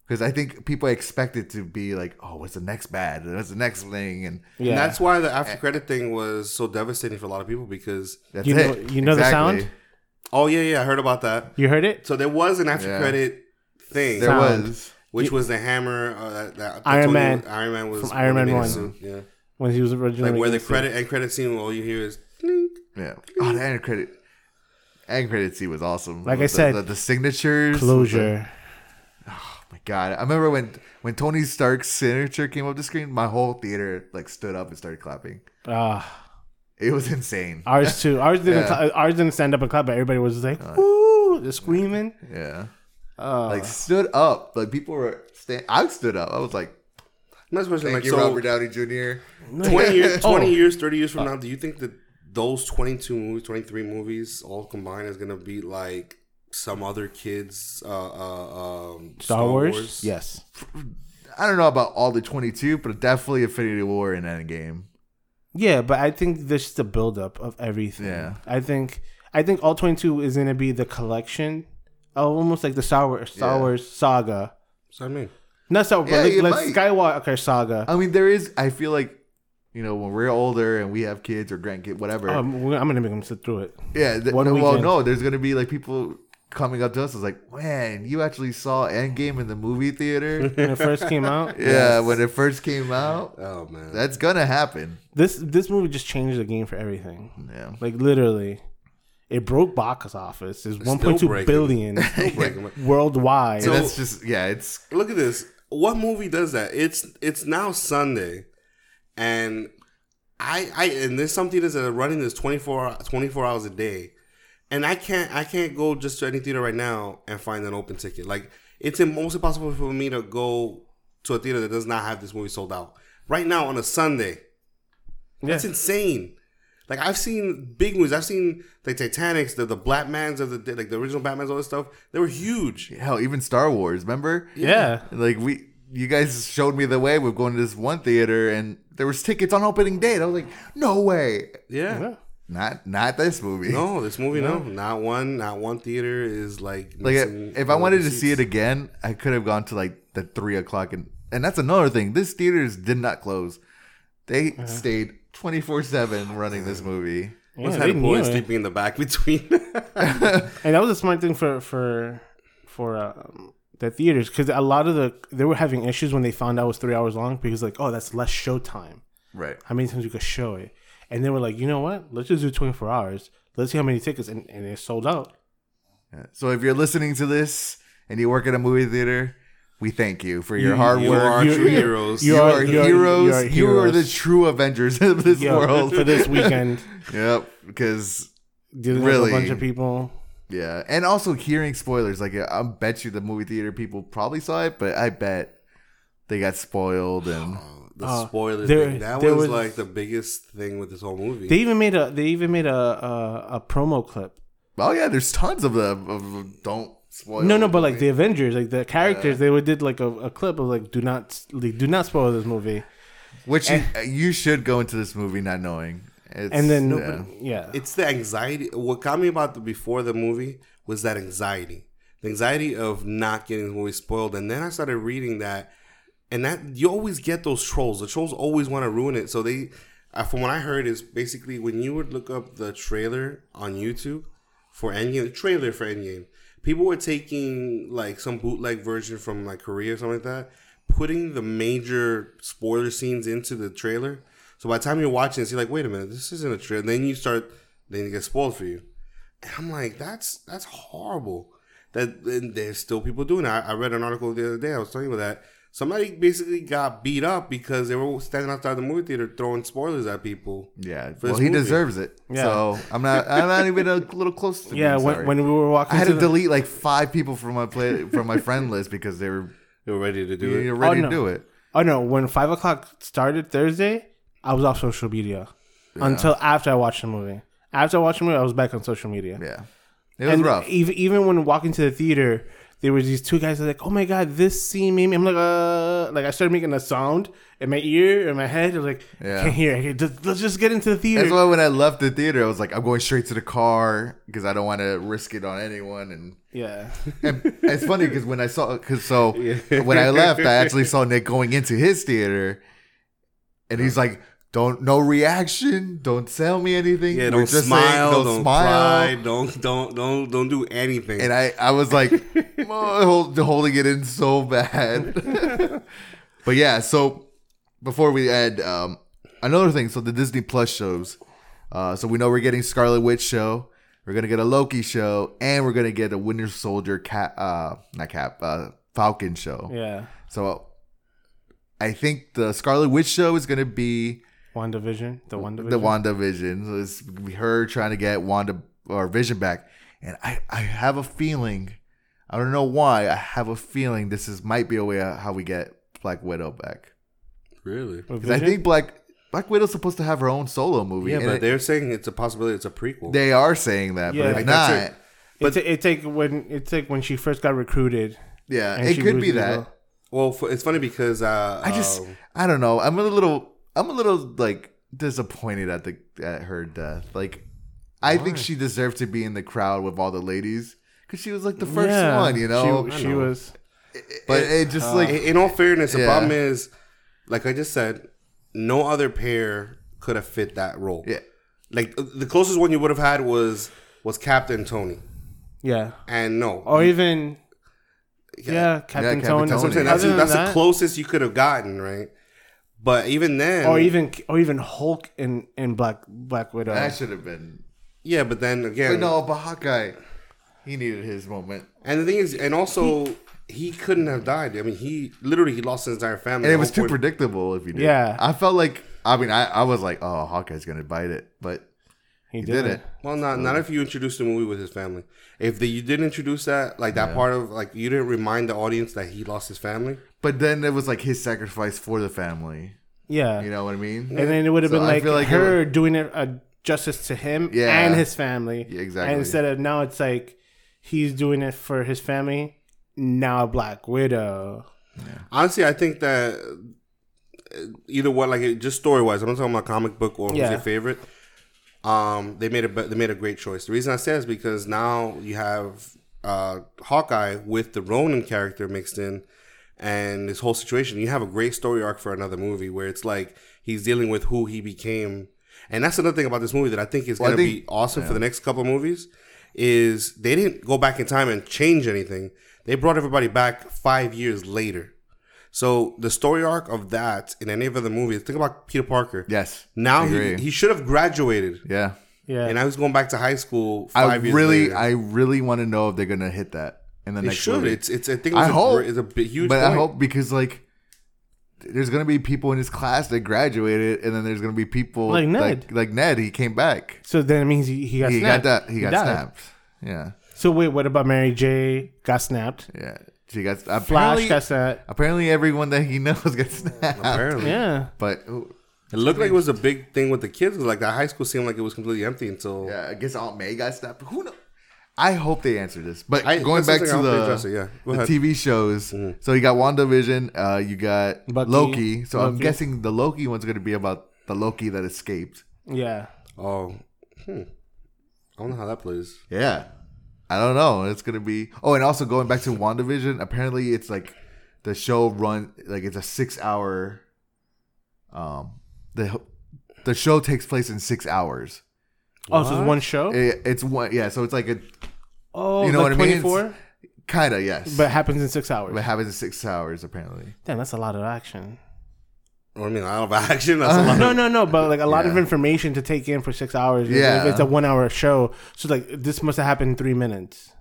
Because I think people expect it to be like, oh, what's the next bad? What's the next thing? And yeah, And that's why the after credit thing was so devastating for a lot of people because that's You know- it. you know the sound? oh yeah yeah I heard about that. you heard it. So there was an after Yeah. credit thing, There Sound. was. which was the hammer uh, that, that Iron Tony- Man. Iron Man was From Iron Man 1. suit, Yeah, When he was originally like where the gonna credit and credit scene, all you hear is. Clink. Yeah. Oh, the end credit. End credit scene was awesome. Like I With the- said, the, the signatures. closure. Oh, my God, I remember when when Tony Stark's signature came up the screen, my whole theater like stood up and started clapping. Ah, It was insane. ours too. Ours didn't. Yeah. cla- ours didn't stand up and clap, but everybody was just like, "Woo!" They're screaming. Yeah, Uh, like stood up. Like people were. Stand- I stood up. I was like, Not especially "Thank like you, so. Robert Downey Jr." Twenty years, Oh. twenty years, thirty years from now, do you think that those twenty-two movies, twenty-three movies, all combined, is gonna be like some other kids' uh, uh, um, Star, Wars? Yes. I don't know about all the twenty-two, but definitely Infinity War and Endgame. Yeah, but I think this is the buildup of everything. Yeah. I think I think all twenty two is gonna be the collection of almost like the Star Wars Star Yeah. Wars saga. So I mean, Not Star Wars, Yeah, but it like, like Skywalker saga. I mean, there is. I feel like, you know, when we're older and we have kids or grandkids, whatever. Um, I'm gonna make them sit through it. yeah. Th- one no, well, weekend. no, there's gonna be like people coming up to us. It's like, man, you actually saw Endgame in the movie theater. When it first came out, yeah, when it first came out. oh man, That's gonna happen. this this movie just changed the game for everything. Yeah. Like literally, it broke box office. It's still 1.2 breaking. billion Still breaking my- worldwide. And that's just yeah. It's Look at this. What movie does that? It's it's now Sunday, and I I and there's some theaters that are running this 24, 24 hours a day, and I can't I can't go just to any theater right now and find an open ticket. Like it's almost impossible for me to go to a theater that does not have this movie sold out right now on a Sunday. That's insane. Like I've seen big movies. I've seen the Titanics, the the Batmans of the like the original Batmans, all this stuff. They were huge. hell. Even Star Wars. Remember? yeah. Like we, you guys showed me the way. We're going to this one theater, and there was tickets on opening day. And I was like, no way. Yeah. Yeah. Not not this movie. No, this movie, no, not one, not one theater is like. Like missing if I wanted the to see it again, I could have gone to like the three o'clock and and that's another thing. This theaters did not close. They stayed twenty four seven running this movie. Yeah, Must they had knew boys it. sleeping in the back between. and that was a smart thing for for for um, the theaters because a lot of the they were having issues when they found out it was three hours long because like oh that's less show time. Right. How many times you could show it? And they were like, you know what? Let's just do twenty four hours. Let's see how many tickets, and, and it sold out. Yeah. So if you're listening to this and you work at a movie theater, we thank you for your You- hard you work. are You- true heroes. You, are, you are- heroes. you are You are the true Avengers of this world. for this weekend, yep. Because Really? a bunch of people. Yeah, and also hearing spoilers. Like I bet you the movie theater people probably saw it, but I bet they got spoiled and. the Uh, spoiler there- thing. That there was, was- like the biggest thing with this whole movie. They even made a they even made a a, a promo clip. Oh yeah, there's tons of them. Of, don't spoil. No, no, the but like the Avengers, like the characters, they would did like a, a clip of like do not like, do not spoil this movie, which you, you should go into this movie not knowing. It's, and then yeah. yeah, it's the anxiety. What got me about the before the movie was that anxiety. the anxiety of not getting the movie spoiled. And then I started reading that, and that you always get those trolls. The trolls always want to ruin it. So they, uh, from what I heard, is basically when you would look up the trailer on YouTube for Endgame, the trailer for Endgame, people were taking like some bootleg version from like Korea or something like that, putting the major spoiler scenes into the trailer. So by the time you're watching this, you're like, wait a minute, this isn't a trailer. then you start, then it gets spoiled for you. And I'm like, that's that's horrible. That and there's still people doing that. I, I read an article the other day. I was talking about that. Somebody basically got beat up because they were standing outside the movie theater throwing spoilers at people. Yeah, well, he movie. deserves it. Yeah. So I'm not. I'm not even a little close to. Yeah, being when, when we were walking I had to to the, delete like five people from my play from my friend list because they were They were ready to do it. you're ready Oh, no. to do it. Oh no! When five o'clock started Thursday, I was off social media until after I watched the movie. After I watched the movie, I was back on social media. Yeah, it was and rough. Even even when walking to the theater, there was these two guys that were like, "Oh my god, this scene made me." I'm like, "Uh," like I started making a sound in my ear in my head. I was like, Yeah. "I can't hear. I can't, just- let's just get into the theater." That's why when I left the theater, I was like, I'm going straight to the car because I don't want to risk it on anyone. And, yeah, and it's funny because when I saw, because so when I left, I actually saw Nick going into his theater, and he's like, "Don't no reaction. Don't sell me anything. Yeah, don't just saying, smile, don't don't smile." cry, don't don't don't don't do anything. And I, I was like, oh, hold, holding it in so bad. but yeah, so before we end, um, another thing. So the Disney Plus shows. Uh, so we know we're getting Scarlet Witch show. We're gonna get a Loki show, and we're gonna get a Winter Soldier cap, uh, not cap, uh, Falcon show. yeah. So I think the Scarlet Witch show is gonna be One division, the one the Wanda Vision. So it's her trying to get Wanda or Vision back. And I, I have a feeling, I don't know why, I have a feeling this is might be a way how we get Black Widow back. really? Because I think Black Black Widow's supposed to have her own solo movie. Yeah, but it- they're saying it's a possibility. It's a prequel. they are saying that, Yeah. but Like, if that's not, it. it's it's like when it's like when she first got recruited. yeah, it could be that. well, f- it's funny because uh, I just, um, I don't know. I'm a little, I'm a little like disappointed at the at her death. Like, I think she deserved to be in the crowd with all the ladies because she was like the first Yeah. one, you know. she, she know. was. but it just like in in all fairness, the problem is, like I just said, no other pair could have fit that role. Yeah. like uh, the closest one you would have had was was Captain Tony, Yeah, and no, or even yeah, Captain Captain Tony. that's what I'm saying. That's, Other than that's the closest you could have gotten, right? But even then, or even or even Hulk in in Black Black Widow. that should have been. yeah, but then again, But no, but Hawkeye, he needed his moment, and the thing is, and also he couldn't have died. I mean, he literally he lost his entire family. and it was too point- predictable. If he did, Yeah. I felt like. I mean, I, I was like, oh, Hawkeye's gonna bite it, but he he did, did it. it. Well, not not if you introduced the movie with his family. If the, you didn't introduce that, like that part of like you didn't remind the audience that he lost his family. But then it was like his sacrifice for the family. Yeah, You know what I mean? and then it would have So been I like, feel like it her doing it a justice to him Yeah. and his family. Yeah, exactly. And instead of now, it's like he's doing it for his family. Now, a Black Widow. Honestly, I think that uh, either what, like just story wise, I'm not talking about comic book or who's your favorite. Um, they made a they made a great choice. The reason I say is because now you have uh Hawkeye with the Ronin character mixed in, and this whole situation. You have a great story arc for another movie where it's like he's dealing with who he became, and that's another thing about this movie that I think is Well, going to be awesome for the next couple of movies. Is they didn't go back in time and change anything. They brought everybody back five years later. So the story arc of that in any of the movies, think about Peter Parker. Yes. Now he, he should have graduated, Yeah. Yeah. and now he's going back to high school I years really, later. I really want to know if they're gonna hit that in the they next should. movie. It's it's I think I it's a, hope, great- it's a big, huge. but I hope because like there's gonna be people in his class that graduated, and then there's gonna be people Like Ned. like, like Ned. He came back. so then it means he, he got he snapped. got that. He, got died. snapped. Yeah, So wait, what about Mary J? Got snapped. yeah. She got Flash apparently. got snapped. apparently, everyone that he knows gets snapped. Apparently, Yeah. But ooh, it looked like it was a big thing with the kids. Like that high school seemed like it was completely empty until. yeah, I guess Aunt May got snapped. Who knows? I hope they answer this. But I- going that's back to something I hope the, address it, yeah. Go the ahead. Mm-hmm. TV shows, so you got WandaVision, uh, you got Bucky. Loki. So I'm Loki. guessing the Loki one's going to be about the Loki that escaped. Yeah. Oh, hmm. I don't know how that plays. Yeah. I don't know. It's gonna be. Oh, and also going back to WandaVision. Apparently, it's like the show run like it's a six hour. Um, the the show takes place in six hours. Oh, so it's What? one show. It, it's one, yeah. So it's like a oh, you know like what I mean? It's- 24? kind of yes, but it happens in six hours. but it happens in six hours apparently. Damn, that's a lot of action. I mean, I don't have action. That's a lot. No, no, no, but like a lot of information to take in for six hours. Yeah. if it's a one-hour show, so like this must have happened in three minutes.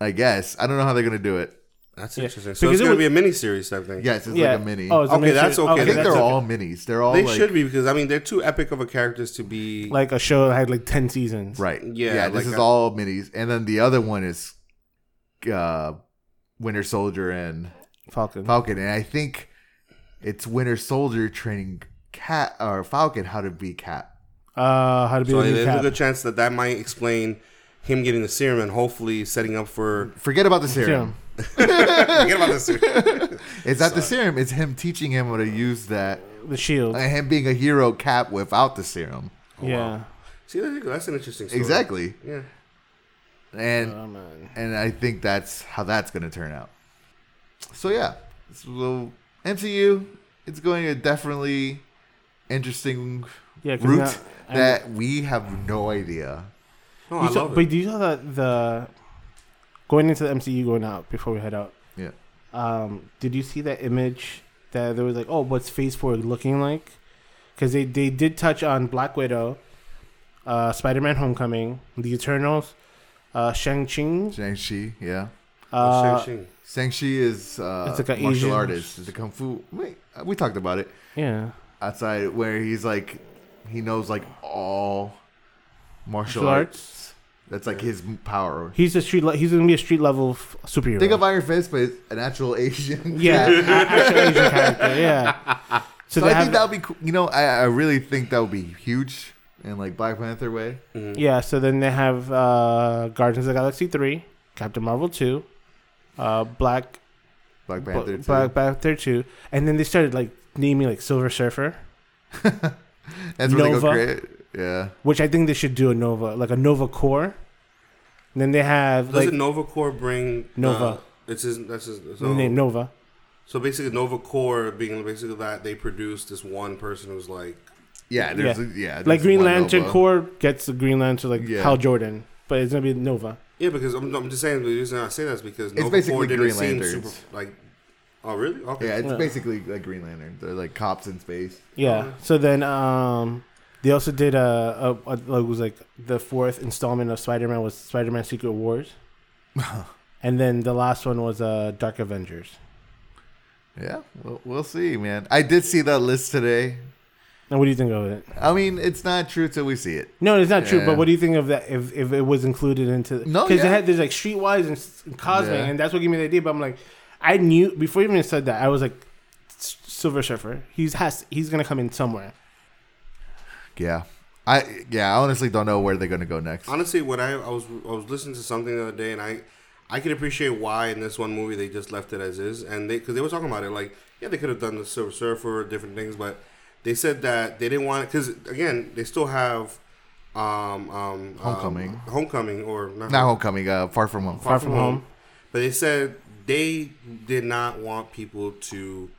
I guess I don't know how they're gonna do it. That's Yeah. interesting. So Because it's it gonna was- be a mini series type thing. Yes, it's yeah. like a mini. Oh, it's a Okay, mini that's series. okay. I think that's they're okay. all minis. They're all They like, should be because I mean they're too epic of a characters to be like a show that had like ten seasons. right. Yeah, Yeah, like this is a- all minis, and then the other one is uh, Winter Soldier and Falcon. Falcon, and I think it's Winter Soldier training Cap or Falcon how to be Cap. Uh, how to be So a new there's a good chance that that might explain him getting the serum and hopefully setting up for. Forget about the serum. Serum. Forget about this. It's not the serum. It's him teaching him how to use that, The shield. and him being a hero Cap without the serum. yeah. See, there you go. That's an interesting story. Exactly, Yeah. and Oh man. and I think that's how that's going to turn out. So yeah, so MCU, it's going a definitely interesting Yeah. 'cause route now- and- that we have no idea. No, You I saw, love but it. do you know that the going into the MCU going out before we head out? Yeah. Um, did you see that image that there was like, oh, what's Phase Four looking like? Because they they did touch on Black Widow, uh, Spider Man Homecoming, The Eternals, uh, Shang Chi. Shang Chi, yeah. Uh, Shang-Chi. Shang Chi is uh, It's like a martial Asian- artist. It's a kung fu. Wait, uh, we talked about it yeah, outside where he's like he knows like all martial Martial arts. That's like his power. he's a street. Le- he's gonna be a street level f- superhero. Think of Iron Fist, but it's an actual Asian. yeah, actual Asian character. Yeah. So, they I think that would be cool. You know, I, I really think that would be huge in like Black Panther way. Mhm. Yeah, so then they have uh, Guardians of the Galaxy 3, Captain Marvel 2, uh, Black Black Panther. too. Black Panther 2, and then they started like naming like Silver Surfer, That's really Nova. go great. Yeah. which I think they should do a Nova, like a Nova Corps. And then they have like Doesn't Nova Corps bring Nova. Uh, it's his. That's his. the So, name Nova. so basically, Nova Corps being basically that they produced this one person who's like. Yeah. There's yeah. yeah Like Green Lantern Nova. Corps gets the Green Lantern like Yeah. Hal Jordan, but it's gonna be Nova. Yeah, because I'm, I'm just saying the reason I say that is because It's Nova basically Corps didn't Green seem Lanterns. like. Oh really? Okay. Yeah, it's Yeah. basically like Green Lantern. They're like cops in space. Yeah. So then um they also did a, a, a like, it was like the fourth installment of Spider-Man was Spider-Man Secret Wars. and then the last one was uh Dark Avengers. Yeah, we'll, we'll see, man. I did see that list today. And what do you think of it? I mean, it's not true till we see it. No, it's not true. But what do you think of that? If, if it was included into No, because yeah. had there's like Streetwise and, S- and Cosmic, Yeah. and that's what gave me the idea. But I'm like, I knew before you even said that. I was like, Silver Surfer. He's has he's gonna come in somewhere. Yeah, I yeah, I honestly don't know where they're gonna go next. Honestly, when I, I was I was listening to something the other day, and I I can appreciate why in this one movie they just left it as is, and they because they were talking about it like yeah they could have done the Silver Surfer or different things, but they said that they didn't want it because again they still have um um Homecoming. um, homecoming or not, Not homecoming. Uh, far from home. Far From Home. but they said they did not want people to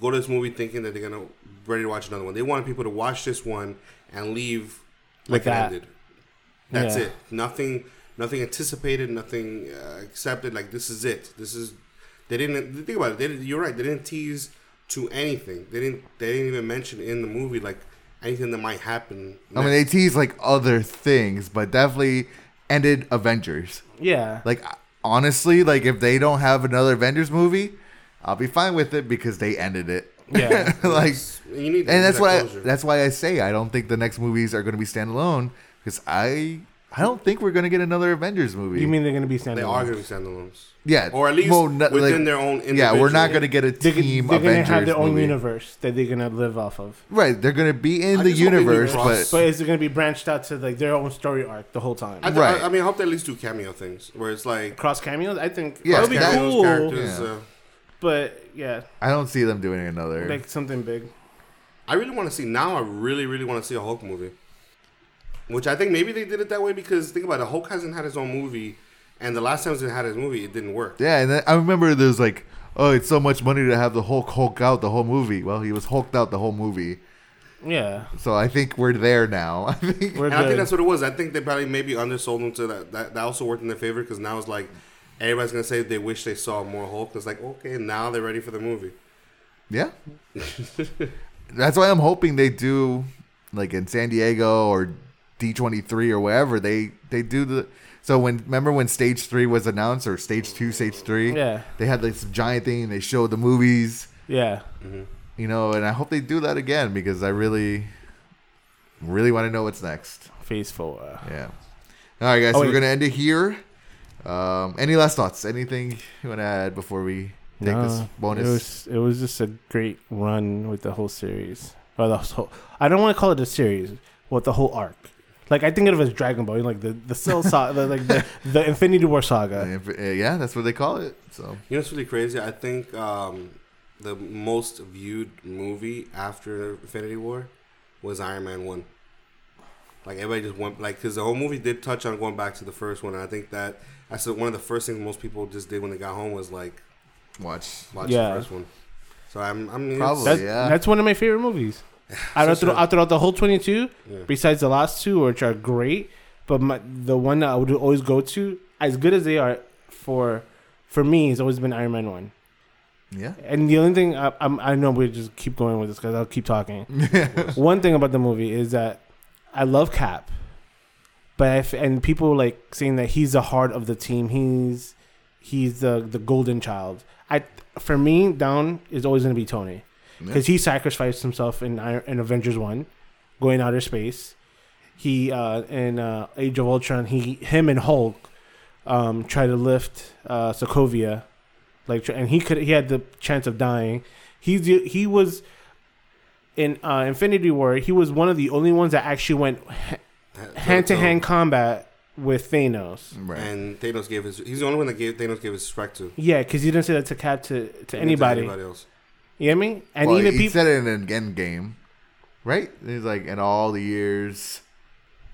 go to this movie thinking that they're gonna ready to watch another one. They wanted people to watch this one and leave Like like, it that. ended. That's Yeah. it. Nothing, nothing anticipated. Nothing uh, accepted. Like this is it. This is. They didn't think about it. They you're right. They didn't tease to anything. They didn't. They didn't even mention in the movie like anything that might happen. I mean, they tease like other things, but definitely ended Avengers. Yeah. Like honestly, like if they don't have another Avengers movie, I'll be fine with it because they ended it. Yeah. like, you need. and that's that why I, that's why I say I don't think the next movies are going to be standalone because I I don't think we're going to get another Avengers movie. you mean they're gonna be standing? they are going to be standalones, yeah, or at least well, not- within like- their own. Yeah, we're not going to get a team. They're, they're team gonna Avengers have their own movie. universe that they're gonna live off of. Right, they're going to be in I the just hope they do universe, but But is it gonna be branched out to like their own story arc the whole time? I, th- Right. I, I mean, I hope they at least do cameo things where it's like Cross cameos, I think Yeah, that would be cameos, cool. characters. Yeah. Uh, But yeah, I don't see them doing another. like something big. I really want to see now. I really, really want to see a Hulk movie, which I think maybe they did it that way because think about it. Hulk hasn't had his own movie And the last times they had his movie, it didn't work. Yeah, and I remember there's like, oh, it's so much money to have the Hulk Hulk out the whole movie. Well, he was hulked out the whole movie. Yeah, So I think we're there now. I think we're And I think that's what it was. I think they probably maybe undersold him to that. That, that also worked in their favor because now it's like everybody's gonna say they wish they saw more Hulk. It's like okay, now they're ready for the movie. Yeah. That's why I'm hoping they do like in San Diego or D23 or wherever they they do the so when remember when stage 3 was announced or stage 2 stage 3 Yeah. they had this giant thing and they showed the movies yeah. you know and I hope they do that again because I really really want to know what's next Phase four. yeah all right guys Oh, so we're going to end it here um any last thoughts anything you want to add before we take this bonus It was it was just a great run with the whole series. Or the whole, I don't want to call it a series. With the whole arc. Like I think of it as Dragon Ball, like the the Cell saga, like the, the Infinity War saga. Uh, yeah that's what they call it so You know it's really crazy? I think um, the most viewed movie after Infinity War was Iron Man one. Like everybody just went like because the whole movie did touch on going back to the first one, and I think that that's the- one of the first things most people just did when they got home was like watch watch Yeah. the first one. So I'm I'm Probably. That's, yeah. that's one of my favorite movies. Out, of, Such a- throughout, the whole twenty two, Yeah. besides the last two, which are great, but my, the one that I would always go to, as good as they are for for me, has always been Iron Man one. yeah And the only thing I, I'm, I know we just keep going with this because I'll keep talking. One thing about the movie is that I love Cap, but if, and people like saying that he's the heart of the team. He's he's the the golden child. I for me, down is always going to be Tony because he sacrificed himself in in Avengers one, going outer space. He uh, in uh, Age of Ultron, he him and Hulk um, try to lift uh, Sokovia, like and he could he had the chance of dying. He's he was in uh, Infinity War. He was one of the only ones that actually went hand to hand combat with Thanos. right And Thanos gave his. He's the only one that gave Thanos gave his respect to. Yeah, because he didn't say that to Cap to, to anybody. tell Anybody else? You know what I mean? And well, even he people. said it in an end game, right? He's like, in all the years,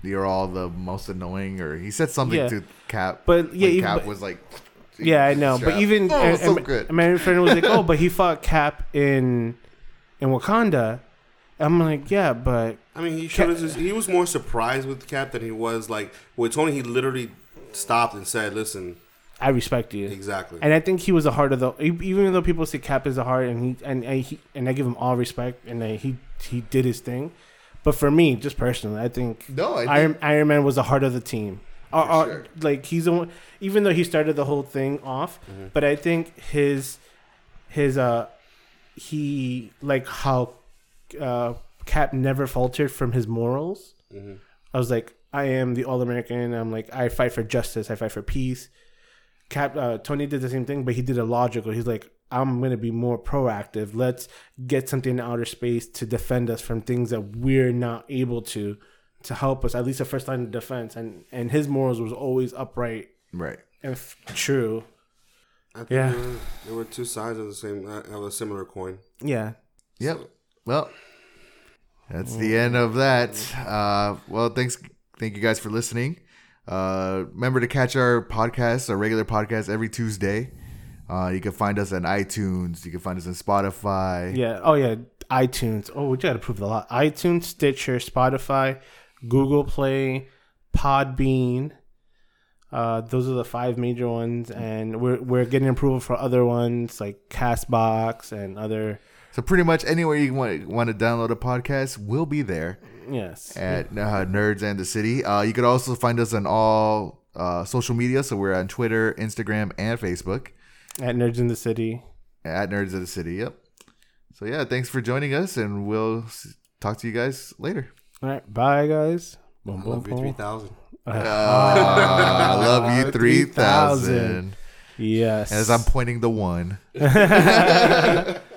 you're all the most annoying, or he said something Yeah. to Cap. But, yeah, when even- Cap but- was like, Yeah, I know. But even oh, and, so and, good. and my friend was like, "Oh, but he fought Cap in in Wakanda." I'm like, "Yeah, but I mean, he showed Cap- us. He was more surprised with Cap than he was like with Tony. He literally stopped and said, "Listen, I respect you." exactly." And I think he was the heart of the. Even though people say Cap is the heart, and he and, and he and I give him all respect, and I, he he did his thing. But for me, just personally, I think no, I think, Iron Iron Man was the heart of the team. Or, or, sure. Like he's the one, even though he started the whole thing off, Mm-hmm. but I think his his uh he like how uh Cap never faltered from his morals. Mhm. I was like, I am the all American. I'm like, I fight for justice. I fight for peace. Cap uh, Tony did the same thing, but he did it logical. He's like, I'm gonna be more proactive. Let's get something in outer space to defend us from things that we're not able to to help us. At least the first line of defense. And and his morals was always upright right. and f- true. I think Yeah. there, were, there were two sides of the same uh, of a similar coin. Yeah. Yep. Well, that's the end of that. Uh, well, thanks, thank you guys for listening. Uh, remember to catch our podcast, our regular podcast, every Tuesday. Uh, you can find us on iTunes. You can find us on Spotify. Yeah. Oh yeah. iTunes. Oh, we gotta prove a lot. iTunes, Stitcher, Spotify, Google Play, Podbean. Uh, those are the five major ones, and we're we're getting approval for other ones like Castbox and other. So pretty much anywhere you want want to download a podcast, we'll be there Yes. at uh, Nerds and the City. Uh, you could also find us on all uh, social media. So we're on Twitter, Instagram, and Facebook At Nerds in the City. at Nerds of the City. Yep. So yeah, thanks for joining us, and we'll talk to you guys later. All right. Bye, guys. Boom, I boom, love you boom. three thousand. Uh, I love you, 3000. 3000. Yes. As I'm pointing the one.